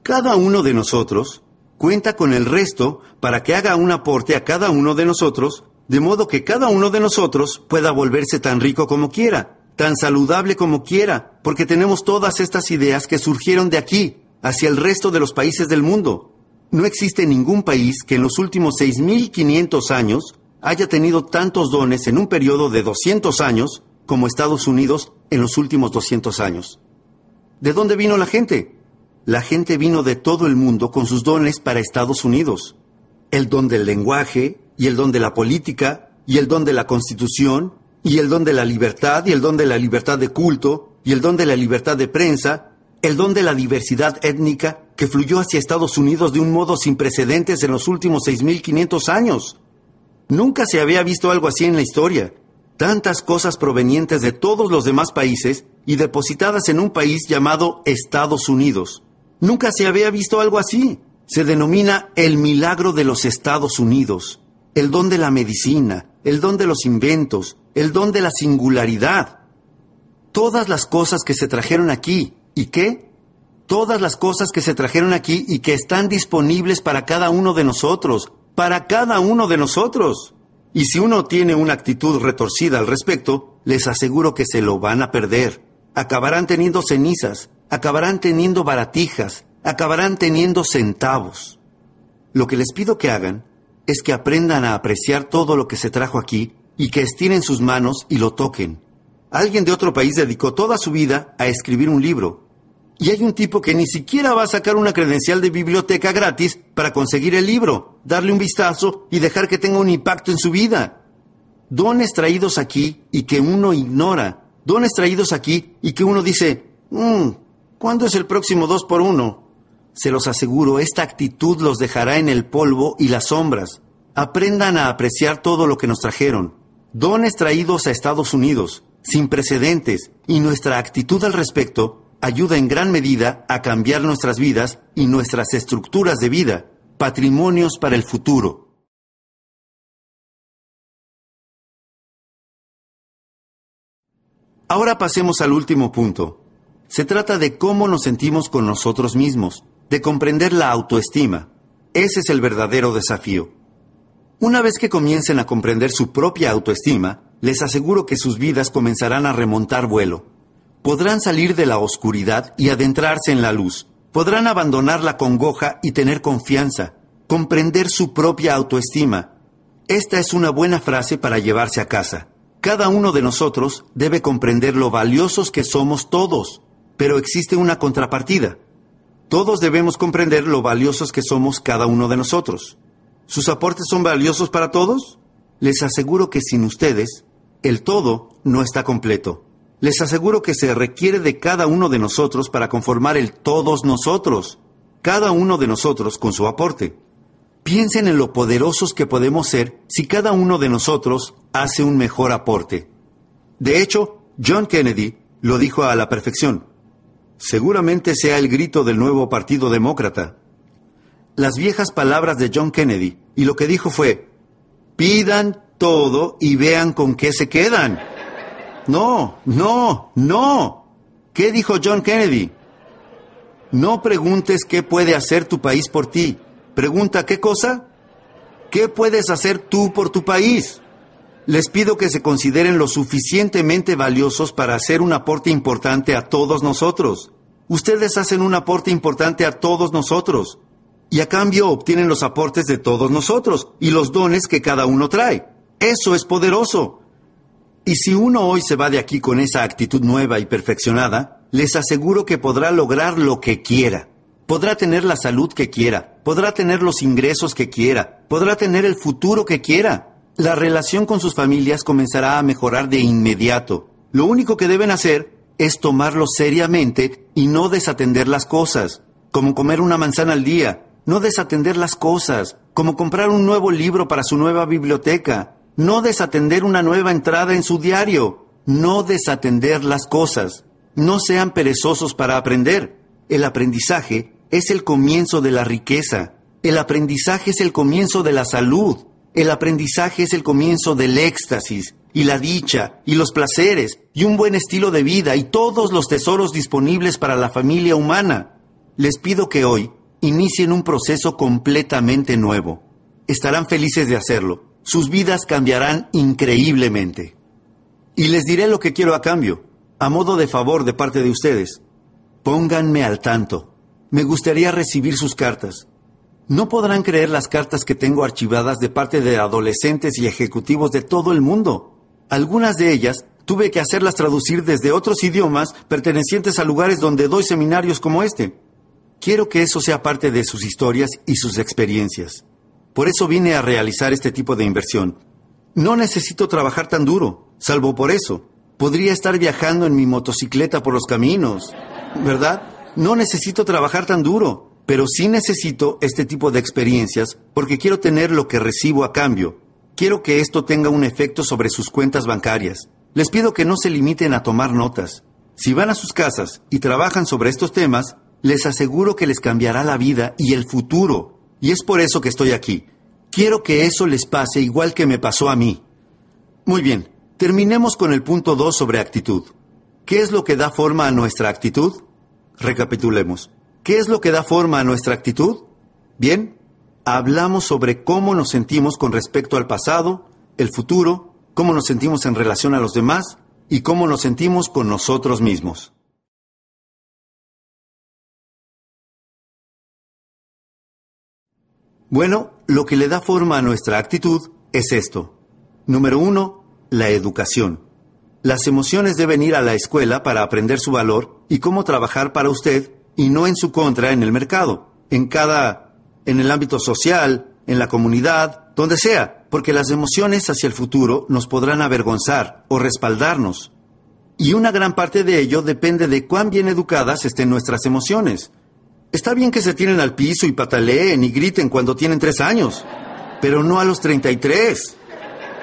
Speaker 1: Cada uno de nosotros cuenta con el resto para que haga un aporte a cada uno de nosotros, de modo que cada uno de nosotros pueda volverse tan rico como quiera tan saludable como quiera, porque tenemos todas estas ideas que surgieron de aquí, hacia el resto de los países del mundo. No existe ningún país que en los últimos 6.500 años haya tenido tantos dones en un periodo de 200 años como Estados Unidos en los últimos 200 años. ¿De dónde vino la gente? La gente vino de todo el mundo con sus dones para Estados Unidos. El don del lenguaje, y el don de la política, y el don de la constitución, y el don de la libertad, y el don de la libertad de culto, y el don de la libertad de prensa, el don de la diversidad étnica que fluyó hacia Estados Unidos de un modo sin precedentes en los últimos 6.500 años. Nunca se había visto algo así en la historia. Tantas cosas provenientes de todos los demás países y depositadas en un país llamado Estados Unidos. Nunca se había visto algo así. Se denomina el milagro de los Estados Unidos, el don de la medicina, el don de los inventos, el don de la singularidad. Todas las cosas que se trajeron aquí, ¿y qué? Todas las cosas que se trajeron aquí y que están disponibles para cada uno de nosotros, para cada uno de nosotros. Y si uno tiene una actitud retorcida al respecto, les aseguro que se lo van a perder. Acabarán teniendo cenizas, acabarán teniendo baratijas, acabarán teniendo centavos. Lo que les pido que hagan es que aprendan a apreciar todo lo que se trajo aquí y que estiren sus manos y lo toquen. Alguien de otro país dedicó toda su vida a escribir un libro. Y hay un tipo que ni siquiera va a sacar una credencial de biblioteca gratis para conseguir el libro, darle un vistazo y dejar que tenga un impacto en su vida. Dones traídos aquí y que uno ignora. Dones traídos aquí y que uno dice, mmm, ¿cuándo es el próximo dos por uno? Se los aseguro, esta actitud los dejará en el polvo y las sombras. Aprendan a apreciar todo lo que nos trajeron. Dones traídos a Estados Unidos, sin precedentes, y nuestra actitud al respecto ayuda en gran medida a cambiar nuestras vidas y nuestras estructuras de vida, patrimonios para el futuro. Ahora pasemos al último punto. Se trata de cómo nos sentimos con nosotros mismos, de comprender la autoestima. Ese es el verdadero desafío. Una vez que comiencen a comprender su propia autoestima, les aseguro que sus vidas comenzarán a remontar vuelo. Podrán salir de la oscuridad y adentrarse en la luz. Podrán abandonar la congoja y tener confianza, comprender su propia autoestima. Esta es una buena frase para llevarse a casa. Cada uno de nosotros debe comprender lo valiosos que somos todos, pero existe una contrapartida. Todos debemos comprender lo valiosos que somos cada uno de nosotros. ¿Sus aportes son valiosos para todos? Les aseguro que sin ustedes, el todo no está completo. Les aseguro que se requiere de cada uno de nosotros para conformar el todos nosotros, cada uno de nosotros con su aporte. Piensen en lo poderosos que podemos ser si cada uno de nosotros hace un mejor aporte. De hecho, John Kennedy lo dijo a la perfección. Seguramente sea el grito del nuevo Partido Demócrata. Las viejas palabras de John Kennedy, y lo que dijo fue, pidan todo y vean con qué se quedan. No, no, no. ¿Qué dijo John Kennedy? No preguntes qué puede hacer tu país por ti. Pregunta qué cosa. ¿Qué puedes hacer tú por tu país? Les pido que se consideren lo suficientemente valiosos para hacer un aporte importante a todos nosotros. Ustedes hacen un aporte importante a todos nosotros. Y a cambio obtienen los aportes de todos nosotros y los dones que cada uno trae. Eso es poderoso. Y si uno hoy se va de aquí con esa actitud nueva y perfeccionada, les aseguro que podrá lograr lo que quiera. Podrá tener la salud que quiera, podrá tener los ingresos que quiera, podrá tener el futuro que quiera. La relación con sus familias comenzará a mejorar de inmediato. Lo único que deben hacer es tomarlo seriamente y no desatender las cosas, como comer una manzana al día, no desatender las cosas, como comprar un nuevo libro para su nueva biblioteca, no desatender una nueva entrada en su diario, no desatender las cosas. No sean perezosos para aprender. El aprendizaje es el comienzo de la riqueza. El aprendizaje es el comienzo de la salud. El aprendizaje es el comienzo del éxtasis y la dicha y los placeres y un buen estilo de vida y todos los tesoros disponibles para la familia humana. Les pido que hoy inicien un proceso completamente nuevo. Estarán felices de hacerlo. Sus vidas cambiarán increíblemente. Y les diré lo que quiero a cambio. A modo de favor de parte de ustedes, pónganme al tanto. Me gustaría recibir sus cartas. No podrán creer las cartas que tengo archivadas de parte de adolescentes y ejecutivos de todo el mundo. Algunas de ellas tuve que hacerlas traducir desde otros idiomas pertenecientes a lugares donde doy seminarios como este. Quiero que eso sea parte de sus historias y sus experiencias. Por eso vine a realizar este tipo de inversión. No necesito trabajar tan duro, salvo por eso. Podría estar viajando en mi motocicleta por los caminos, ¿verdad? No necesito trabajar tan duro pero sí necesito este tipo de experiencias porque quiero tener lo que recibo a cambio. Quiero que esto tenga un efecto sobre sus cuentas bancarias. Les pido que no se limiten a tomar notas. Si van a sus casas y trabajan sobre estos temas, les aseguro que les cambiará la vida y el futuro. Y es por eso que estoy aquí. Quiero que eso les pase igual que me pasó a mí. Muy bien, terminemos con el punto 2 sobre actitud. ¿Qué es lo que da forma a nuestra actitud? Recapitulemos. ¿Qué es lo que da forma a nuestra actitud? Bien, hablamos sobre cómo nos sentimos con respecto al pasado, el futuro, cómo nos sentimos en relación a los demás y cómo nos sentimos con nosotros mismos. Bueno, lo que le da forma a nuestra actitud es esto. Número uno, la educación. Las emociones deben ir a la escuela para aprender su valor y cómo trabajar para usted y no en su contra en el mercado, en cada, en el ámbito social, en la comunidad, donde sea, porque las emociones hacia el futuro nos podrán avergonzar o respaldarnos. Y una gran parte de ello depende de cuán bien educadas estén nuestras emociones. Está bien que se tienen al piso y pataleen y griten cuando tienen tres años, pero no a los 33.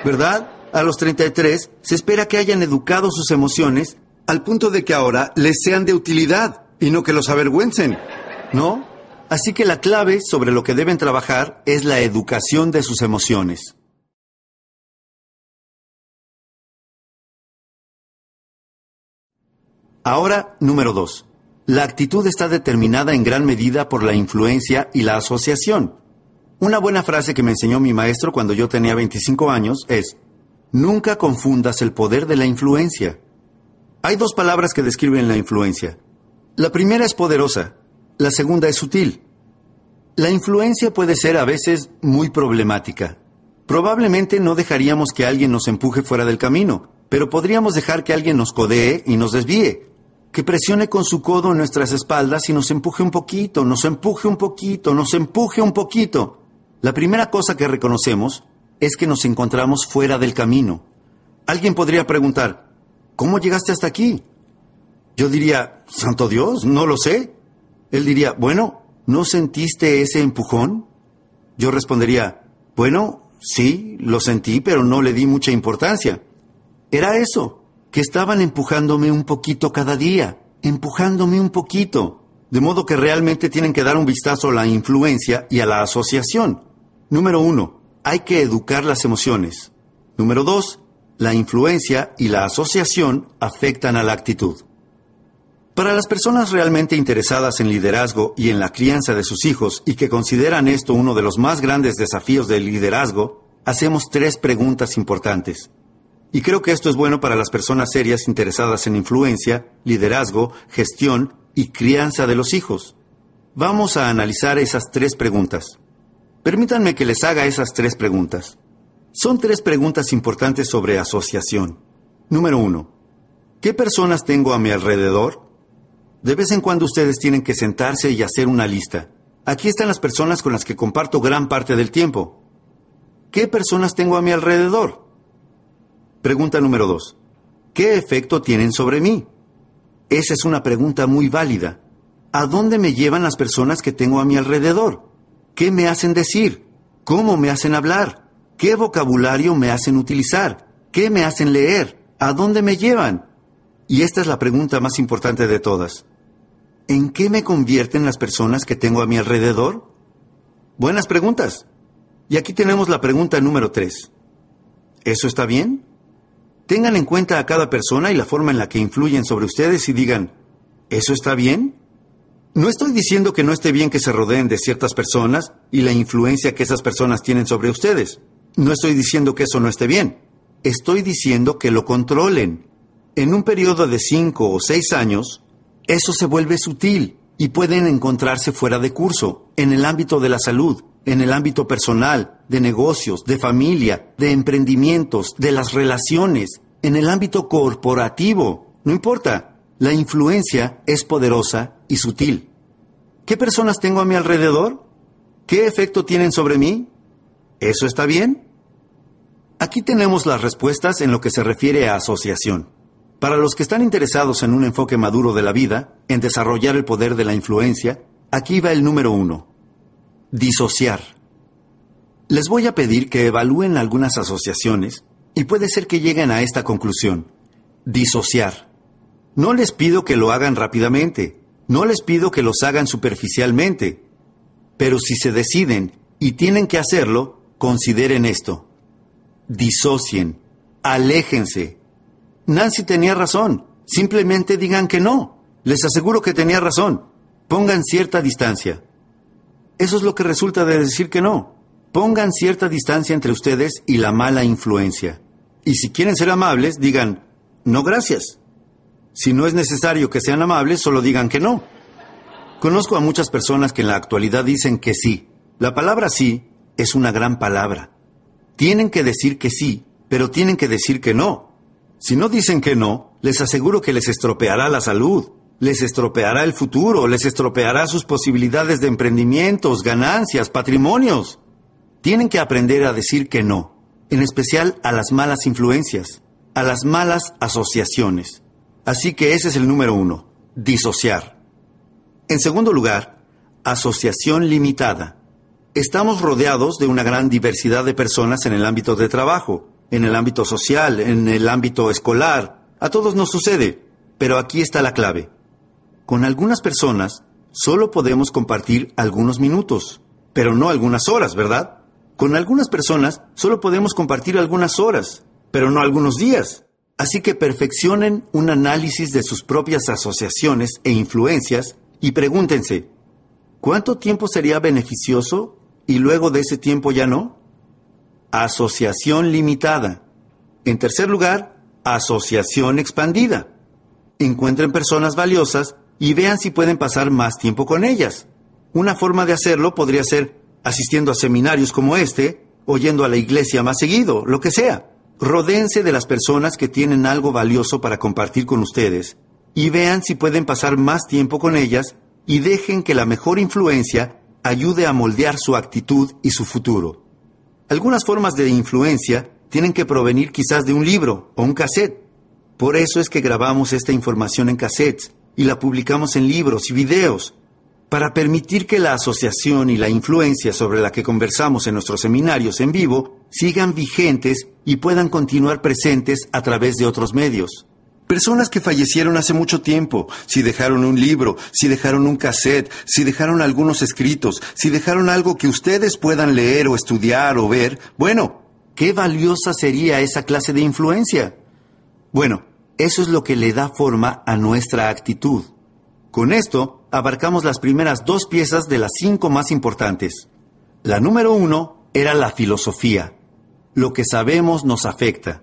Speaker 1: ¿Verdad? A los 33 se espera que hayan educado sus emociones al punto de que ahora les sean de utilidad y no que los avergüencen, ¿no? Así que la clave sobre lo que deben trabajar es la educación de sus emociones. Ahora, número dos. La actitud está determinada en gran medida por la influencia y la asociación. Una buena frase que me enseñó mi maestro cuando yo tenía 25 años es, nunca confundas el poder de la influencia. Hay dos palabras que describen la influencia, la primera es poderosa, la segunda es sutil. La influencia puede ser a veces muy problemática. Probablemente no dejaríamos que alguien nos empuje fuera del camino, pero podríamos dejar que alguien nos codee y nos desvíe, que presione con su codo en nuestras espaldas y nos empuje un poquito, nos empuje un poquito, nos empuje un poquito. La primera cosa que reconocemos es que nos encontramos fuera del camino. Alguien podría preguntar, ¿cómo llegaste hasta aquí? Yo diría, Santo Dios, no lo sé. Él diría, bueno, ¿no sentiste ese empujón? Yo respondería, bueno, sí, lo sentí, pero no le di mucha importancia. Era eso, que estaban empujándome un poquito cada día, empujándome un poquito, de modo que realmente tienen que dar un vistazo a la influencia y a la asociación. Número uno, hay que educar las emociones. Número dos, la influencia y la asociación afectan a la actitud. Para las personas realmente interesadas en liderazgo y en la crianza de sus hijos y que consideran esto uno de los más grandes desafíos del liderazgo, hacemos tres preguntas importantes. Y creo que esto es bueno para las personas serias interesadas en influencia, liderazgo, gestión y crianza de los hijos. Vamos a analizar esas tres preguntas. Permítanme que les haga esas tres preguntas. Son tres preguntas importantes sobre asociación. Número uno. ¿Qué personas tengo a mi alrededor? De vez en cuando ustedes tienen que sentarse y hacer una lista. Aquí están las personas con las que comparto gran parte del tiempo. ¿Qué personas tengo a mi alrededor? Pregunta número dos. ¿Qué efecto tienen sobre mí? Esa es una pregunta muy válida. ¿A dónde me llevan las personas que tengo a mi alrededor? ¿Qué me hacen decir? ¿Cómo me hacen hablar? ¿Qué vocabulario me hacen utilizar? ¿Qué me hacen leer? ¿A dónde me llevan? Y esta es la pregunta más importante de todas. ¿En qué me convierten las personas que tengo a mi alrededor? Buenas preguntas. Y aquí tenemos la pregunta número tres. ¿Eso está bien? Tengan en cuenta a cada persona y la forma en la que influyen sobre ustedes y digan, ¿eso está bien? No estoy diciendo que no esté bien que se rodeen de ciertas personas y la influencia que esas personas tienen sobre ustedes. No estoy diciendo que eso no esté bien. Estoy diciendo que lo controlen. En un periodo de cinco o seis años, eso se vuelve sutil y pueden encontrarse fuera de curso, en el ámbito de la salud, en el ámbito personal, de negocios, de familia, de emprendimientos, de las relaciones, en el ámbito corporativo. No importa, la influencia es poderosa y sutil. ¿Qué personas tengo a mi alrededor? ¿Qué efecto tienen sobre mí? ¿Eso está bien? Aquí tenemos las respuestas en lo que se refiere a asociación. Para los que están interesados en un enfoque maduro de la vida, en desarrollar el poder de la influencia, aquí va el número uno. Disociar. Les voy a pedir que evalúen algunas asociaciones y puede ser que lleguen a esta conclusión. Disociar. No les pido que lo hagan rápidamente, no les pido que los hagan superficialmente, pero si se deciden y tienen que hacerlo, consideren esto. Disocien, aléjense, Nancy tenía razón. Simplemente digan que no. Les aseguro que tenía razón. Pongan cierta distancia. Eso es lo que resulta de decir que no. Pongan cierta distancia entre ustedes y la mala influencia. Y si quieren ser amables, digan, no gracias. Si no es necesario que sean amables, solo digan que no. Conozco a muchas personas que en la actualidad dicen que sí. La palabra sí es una gran palabra. Tienen que decir que sí, pero tienen que decir que no. Si no dicen que no, les aseguro que les estropeará la salud, les estropeará el futuro, les estropeará sus posibilidades de emprendimientos, ganancias, patrimonios. Tienen que aprender a decir que no, en especial a las malas influencias, a las malas asociaciones. Así que ese es el número uno, disociar. En segundo lugar, asociación limitada. Estamos rodeados de una gran diversidad de personas en el ámbito de trabajo, en el ámbito social, en el ámbito escolar. A todos nos sucede, pero aquí está la clave. Con algunas personas solo podemos compartir algunos minutos, pero no algunas horas, ¿verdad? Con algunas personas solo podemos compartir algunas horas, pero no algunos días. Así que perfeccionen un análisis de sus propias asociaciones e influencias y pregúntense, ¿cuánto tiempo sería beneficioso y luego de ese tiempo ya no? asociación limitada. En tercer lugar, asociación expandida. Encuentren personas valiosas y vean si pueden pasar más tiempo con ellas. Una forma de hacerlo podría ser asistiendo a seminarios como este, oyendo a la iglesia más seguido, lo que sea. Rodéense de las personas que tienen algo valioso para compartir con ustedes y vean si pueden pasar más tiempo con ellas y dejen que la mejor influencia ayude a moldear su actitud y su futuro. Algunas formas de influencia tienen que provenir quizás de un libro o un cassette. Por eso es que grabamos esta información en cassettes y la publicamos en libros y videos, para permitir que la asociación y la influencia sobre la que conversamos en nuestros seminarios en vivo sigan vigentes y puedan continuar presentes a través de otros medios. Personas que fallecieron hace mucho tiempo, si dejaron un libro, si dejaron un cassette, si dejaron algunos escritos, si dejaron algo que ustedes puedan leer o estudiar o ver, bueno, qué valiosa sería esa clase de influencia. Bueno, eso es lo que le da forma a nuestra actitud. Con esto, abarcamos las primeras dos piezas de las cinco más importantes. La número uno era la filosofía. Lo que sabemos nos afecta.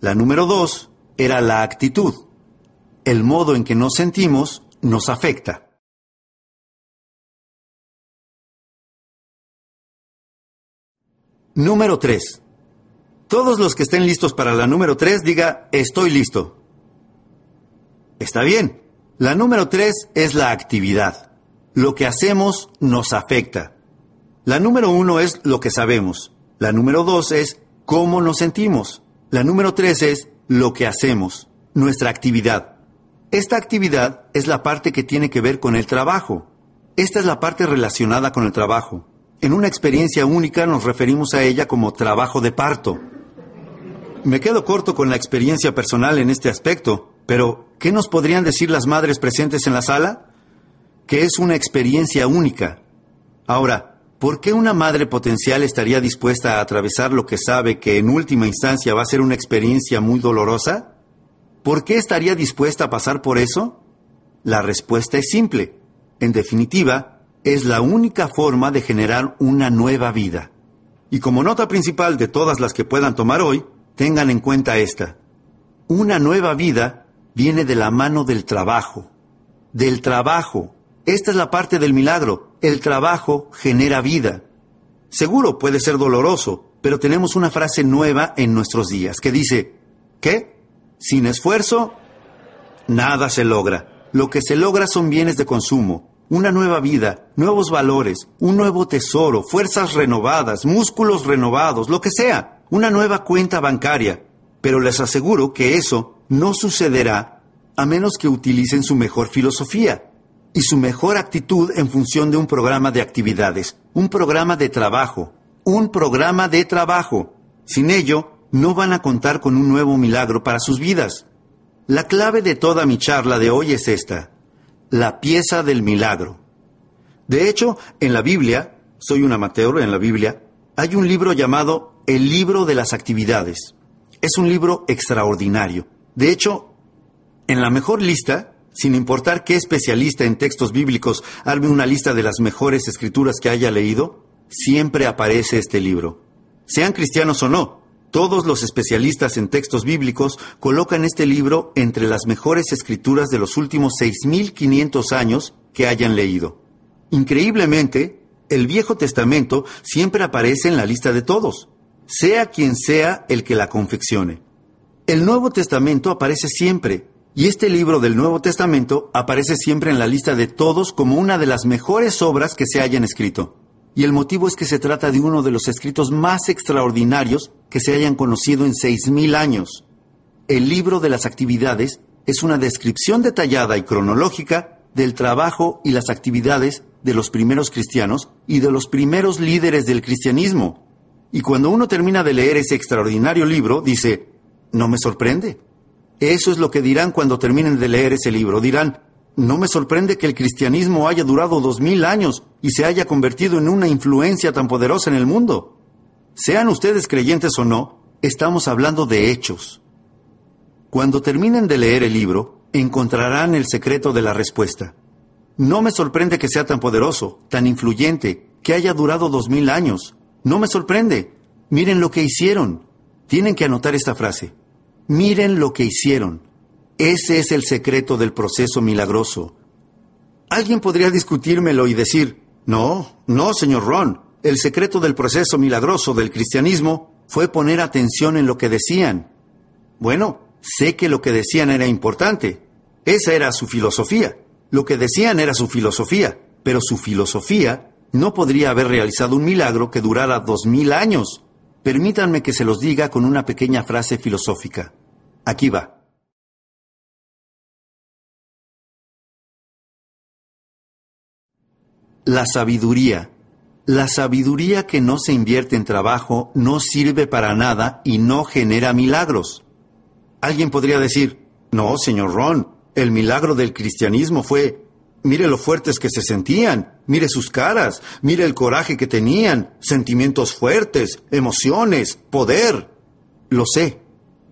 Speaker 1: La número dos era la actitud. El modo en que nos sentimos nos afecta. Número 3. Todos los que estén listos para la número 3 diga estoy listo. Está bien. La número 3 es la actividad. Lo que hacemos nos afecta. La número 1 es lo que sabemos. La número 2 es cómo nos sentimos. La número 3 es lo que hacemos, nuestra actividad. Esta actividad es la parte que tiene que ver con el trabajo. Esta es la parte relacionada con el trabajo. En una experiencia única nos referimos a ella como trabajo de parto. Me quedo corto con la experiencia personal en este aspecto, pero ¿qué nos podrían decir las madres presentes en la sala? Que es una experiencia única. Ahora, ¿Por qué una madre potencial estaría dispuesta a atravesar lo que sabe que en última instancia va a ser una experiencia muy dolorosa? ¿Por qué estaría dispuesta a pasar por eso? La respuesta es simple. En definitiva, es la única forma de generar una nueva vida. Y como nota principal de todas las que puedan tomar hoy, tengan en cuenta esta. Una nueva vida viene de la mano del trabajo. Del trabajo. Esta es la parte del milagro. El trabajo genera vida. Seguro puede ser doloroso, pero tenemos una frase nueva en nuestros días que dice, ¿qué? Sin esfuerzo, nada se logra. Lo que se logra son bienes de consumo, una nueva vida, nuevos valores, un nuevo tesoro, fuerzas renovadas, músculos renovados, lo que sea, una nueva cuenta bancaria. Pero les aseguro que eso no sucederá a menos que utilicen su mejor filosofía y su mejor actitud en función de un programa de actividades, un programa de trabajo, un programa de trabajo. Sin ello, no van a contar con un nuevo milagro para sus vidas. La clave de toda mi charla de hoy es esta la pieza del milagro. De hecho, en la Biblia, soy un amateur en la Biblia, hay un libro llamado El libro de las actividades. Es un libro extraordinario. De hecho, en la mejor lista, sin importar qué especialista en textos bíblicos arme una lista de las mejores escrituras que haya leído, siempre aparece este libro. Sean cristianos o no, todos los especialistas en textos bíblicos colocan este libro entre las mejores escrituras de los últimos 6.500 años que hayan leído. Increíblemente, el Viejo Testamento siempre aparece en la lista de todos, sea quien sea el que la confeccione. El Nuevo Testamento aparece siempre, y este libro del Nuevo Testamento aparece siempre en la lista de todos como una de las mejores obras que se hayan escrito y el motivo es que se trata de uno de los escritos más extraordinarios que se hayan conocido en seis mil años. El libro de las actividades es una descripción detallada y cronológica del trabajo y las actividades de los primeros cristianos y de los primeros líderes del cristianismo. Y cuando uno termina de leer ese extraordinario libro, dice, no me sorprende. Eso es lo que dirán cuando terminen de leer ese libro. Dirán, no me sorprende que el cristianismo haya durado dos mil años y se haya convertido en una influencia tan poderosa en el mundo. Sean ustedes creyentes o no, estamos hablando de hechos. Cuando terminen de leer el libro, encontrarán el secreto de la respuesta. No me sorprende que sea tan poderoso, tan influyente, que haya durado dos mil años. No me sorprende. Miren lo que hicieron. Tienen que anotar esta frase. Miren lo que hicieron. Ese es el secreto del proceso milagroso. Alguien podría discutírmelo y decir, no, no, señor Ron, el secreto del proceso milagroso del cristianismo fue poner atención en lo que decían. Bueno, sé que lo que decían era importante. Esa era su filosofía. Lo que decían era su filosofía, pero su filosofía no podría haber realizado un milagro que durara dos mil años. Permítanme que se los diga con una pequeña frase filosófica. Aquí va. La sabiduría. La sabiduría que no se invierte en trabajo no sirve para nada y no genera milagros. Alguien podría decir, no, señor Ron, el milagro del cristianismo fue, mire lo fuertes que se sentían, mire sus caras, mire el coraje que tenían, sentimientos fuertes, emociones, poder. Lo sé,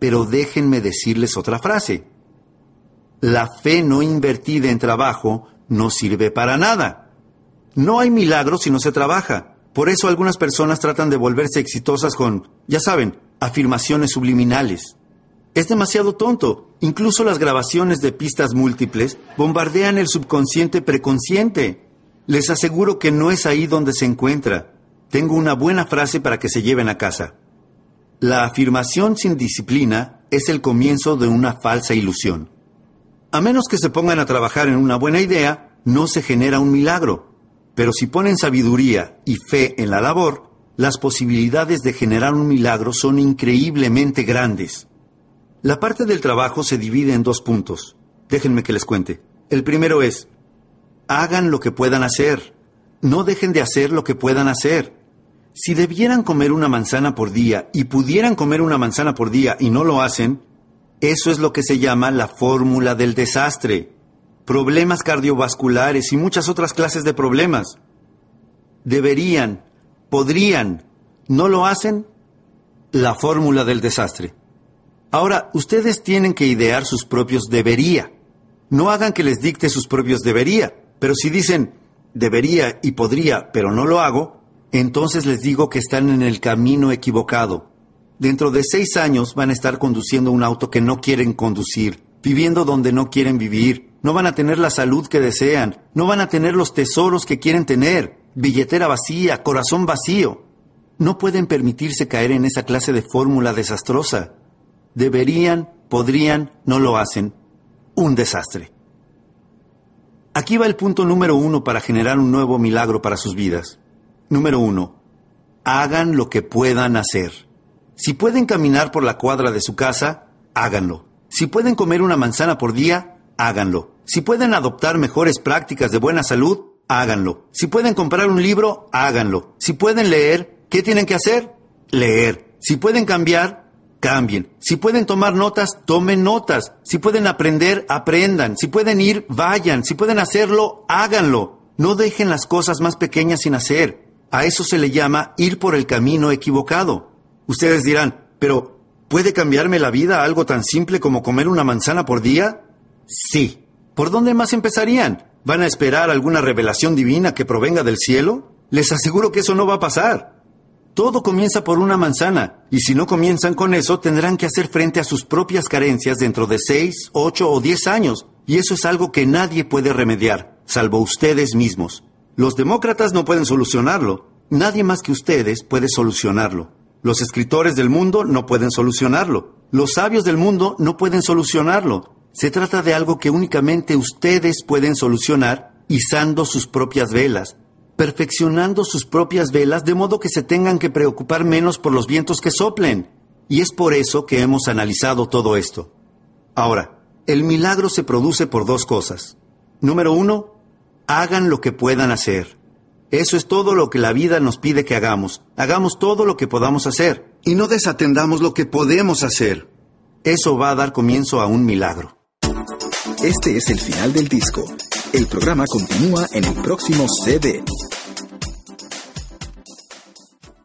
Speaker 1: pero déjenme decirles otra frase. La fe no invertida en trabajo no sirve para nada. No hay milagro si no se trabaja. Por eso algunas personas tratan de volverse exitosas con, ya saben, afirmaciones subliminales. Es demasiado tonto. Incluso las grabaciones de pistas múltiples bombardean el subconsciente preconsciente. Les aseguro que no es ahí donde se encuentra. Tengo una buena frase para que se lleven a casa. La afirmación sin disciplina es el comienzo de una falsa ilusión. A menos que se pongan a trabajar en una buena idea, no se genera un milagro. Pero si ponen sabiduría y fe en la labor, las posibilidades de generar un milagro son increíblemente grandes. La parte del trabajo se divide en dos puntos. Déjenme que les cuente. El primero es, hagan lo que puedan hacer. No dejen de hacer lo que puedan hacer. Si debieran comer una manzana por día y pudieran comer una manzana por día y no lo hacen, eso es lo que se llama la fórmula del desastre problemas cardiovasculares y muchas otras clases de problemas. Deberían, podrían, ¿no lo hacen? La fórmula del desastre. Ahora, ustedes tienen que idear sus propios debería. No hagan que les dicte sus propios debería, pero si dicen debería y podría, pero no lo hago, entonces les digo que están en el camino equivocado. Dentro de seis años van a estar conduciendo un auto que no quieren conducir, viviendo donde no quieren vivir, no van a tener la salud que desean, no van a tener los tesoros que quieren tener, billetera vacía, corazón vacío. No pueden permitirse caer en esa clase de fórmula desastrosa. Deberían, podrían, no lo hacen. Un desastre. Aquí va el punto número uno para generar un nuevo milagro para sus vidas. Número uno, hagan lo que puedan hacer. Si pueden caminar por la cuadra de su casa, háganlo. Si pueden comer una manzana por día, háganlo. Si pueden adoptar mejores prácticas de buena salud, háganlo. Si pueden comprar un libro, háganlo. Si pueden leer, ¿qué tienen que hacer? Leer. Si pueden cambiar, cambien. Si pueden tomar notas, tomen notas. Si pueden aprender, aprendan. Si pueden ir, vayan. Si pueden hacerlo, háganlo. No dejen las cosas más pequeñas sin hacer. A eso se le llama ir por el camino equivocado. Ustedes dirán, pero ¿puede cambiarme la vida algo tan simple como comer una manzana por día? Sí. ¿Por dónde más empezarían? ¿Van a esperar alguna revelación divina que provenga del cielo? Les aseguro que eso no va a pasar. Todo comienza por una manzana, y si no comienzan con eso, tendrán que hacer frente a sus propias carencias dentro de seis, ocho o diez años, y eso es algo que nadie puede remediar, salvo ustedes mismos. Los demócratas no pueden solucionarlo, nadie más que ustedes puede solucionarlo. Los escritores del mundo no pueden solucionarlo, los sabios del mundo no pueden solucionarlo, se trata de algo que únicamente ustedes pueden solucionar izando sus propias velas, perfeccionando sus propias velas de modo que se tengan que preocupar menos por los vientos que soplen. Y es por eso que hemos analizado todo esto. Ahora, el milagro se produce por dos cosas. Número uno, hagan lo que puedan hacer. Eso es todo lo que la vida nos pide que hagamos. Hagamos todo lo que podamos hacer. Y no desatendamos lo que podemos hacer. Eso va a dar comienzo a un milagro.
Speaker 2: Este es el final del disco. El programa continúa en el próximo CD.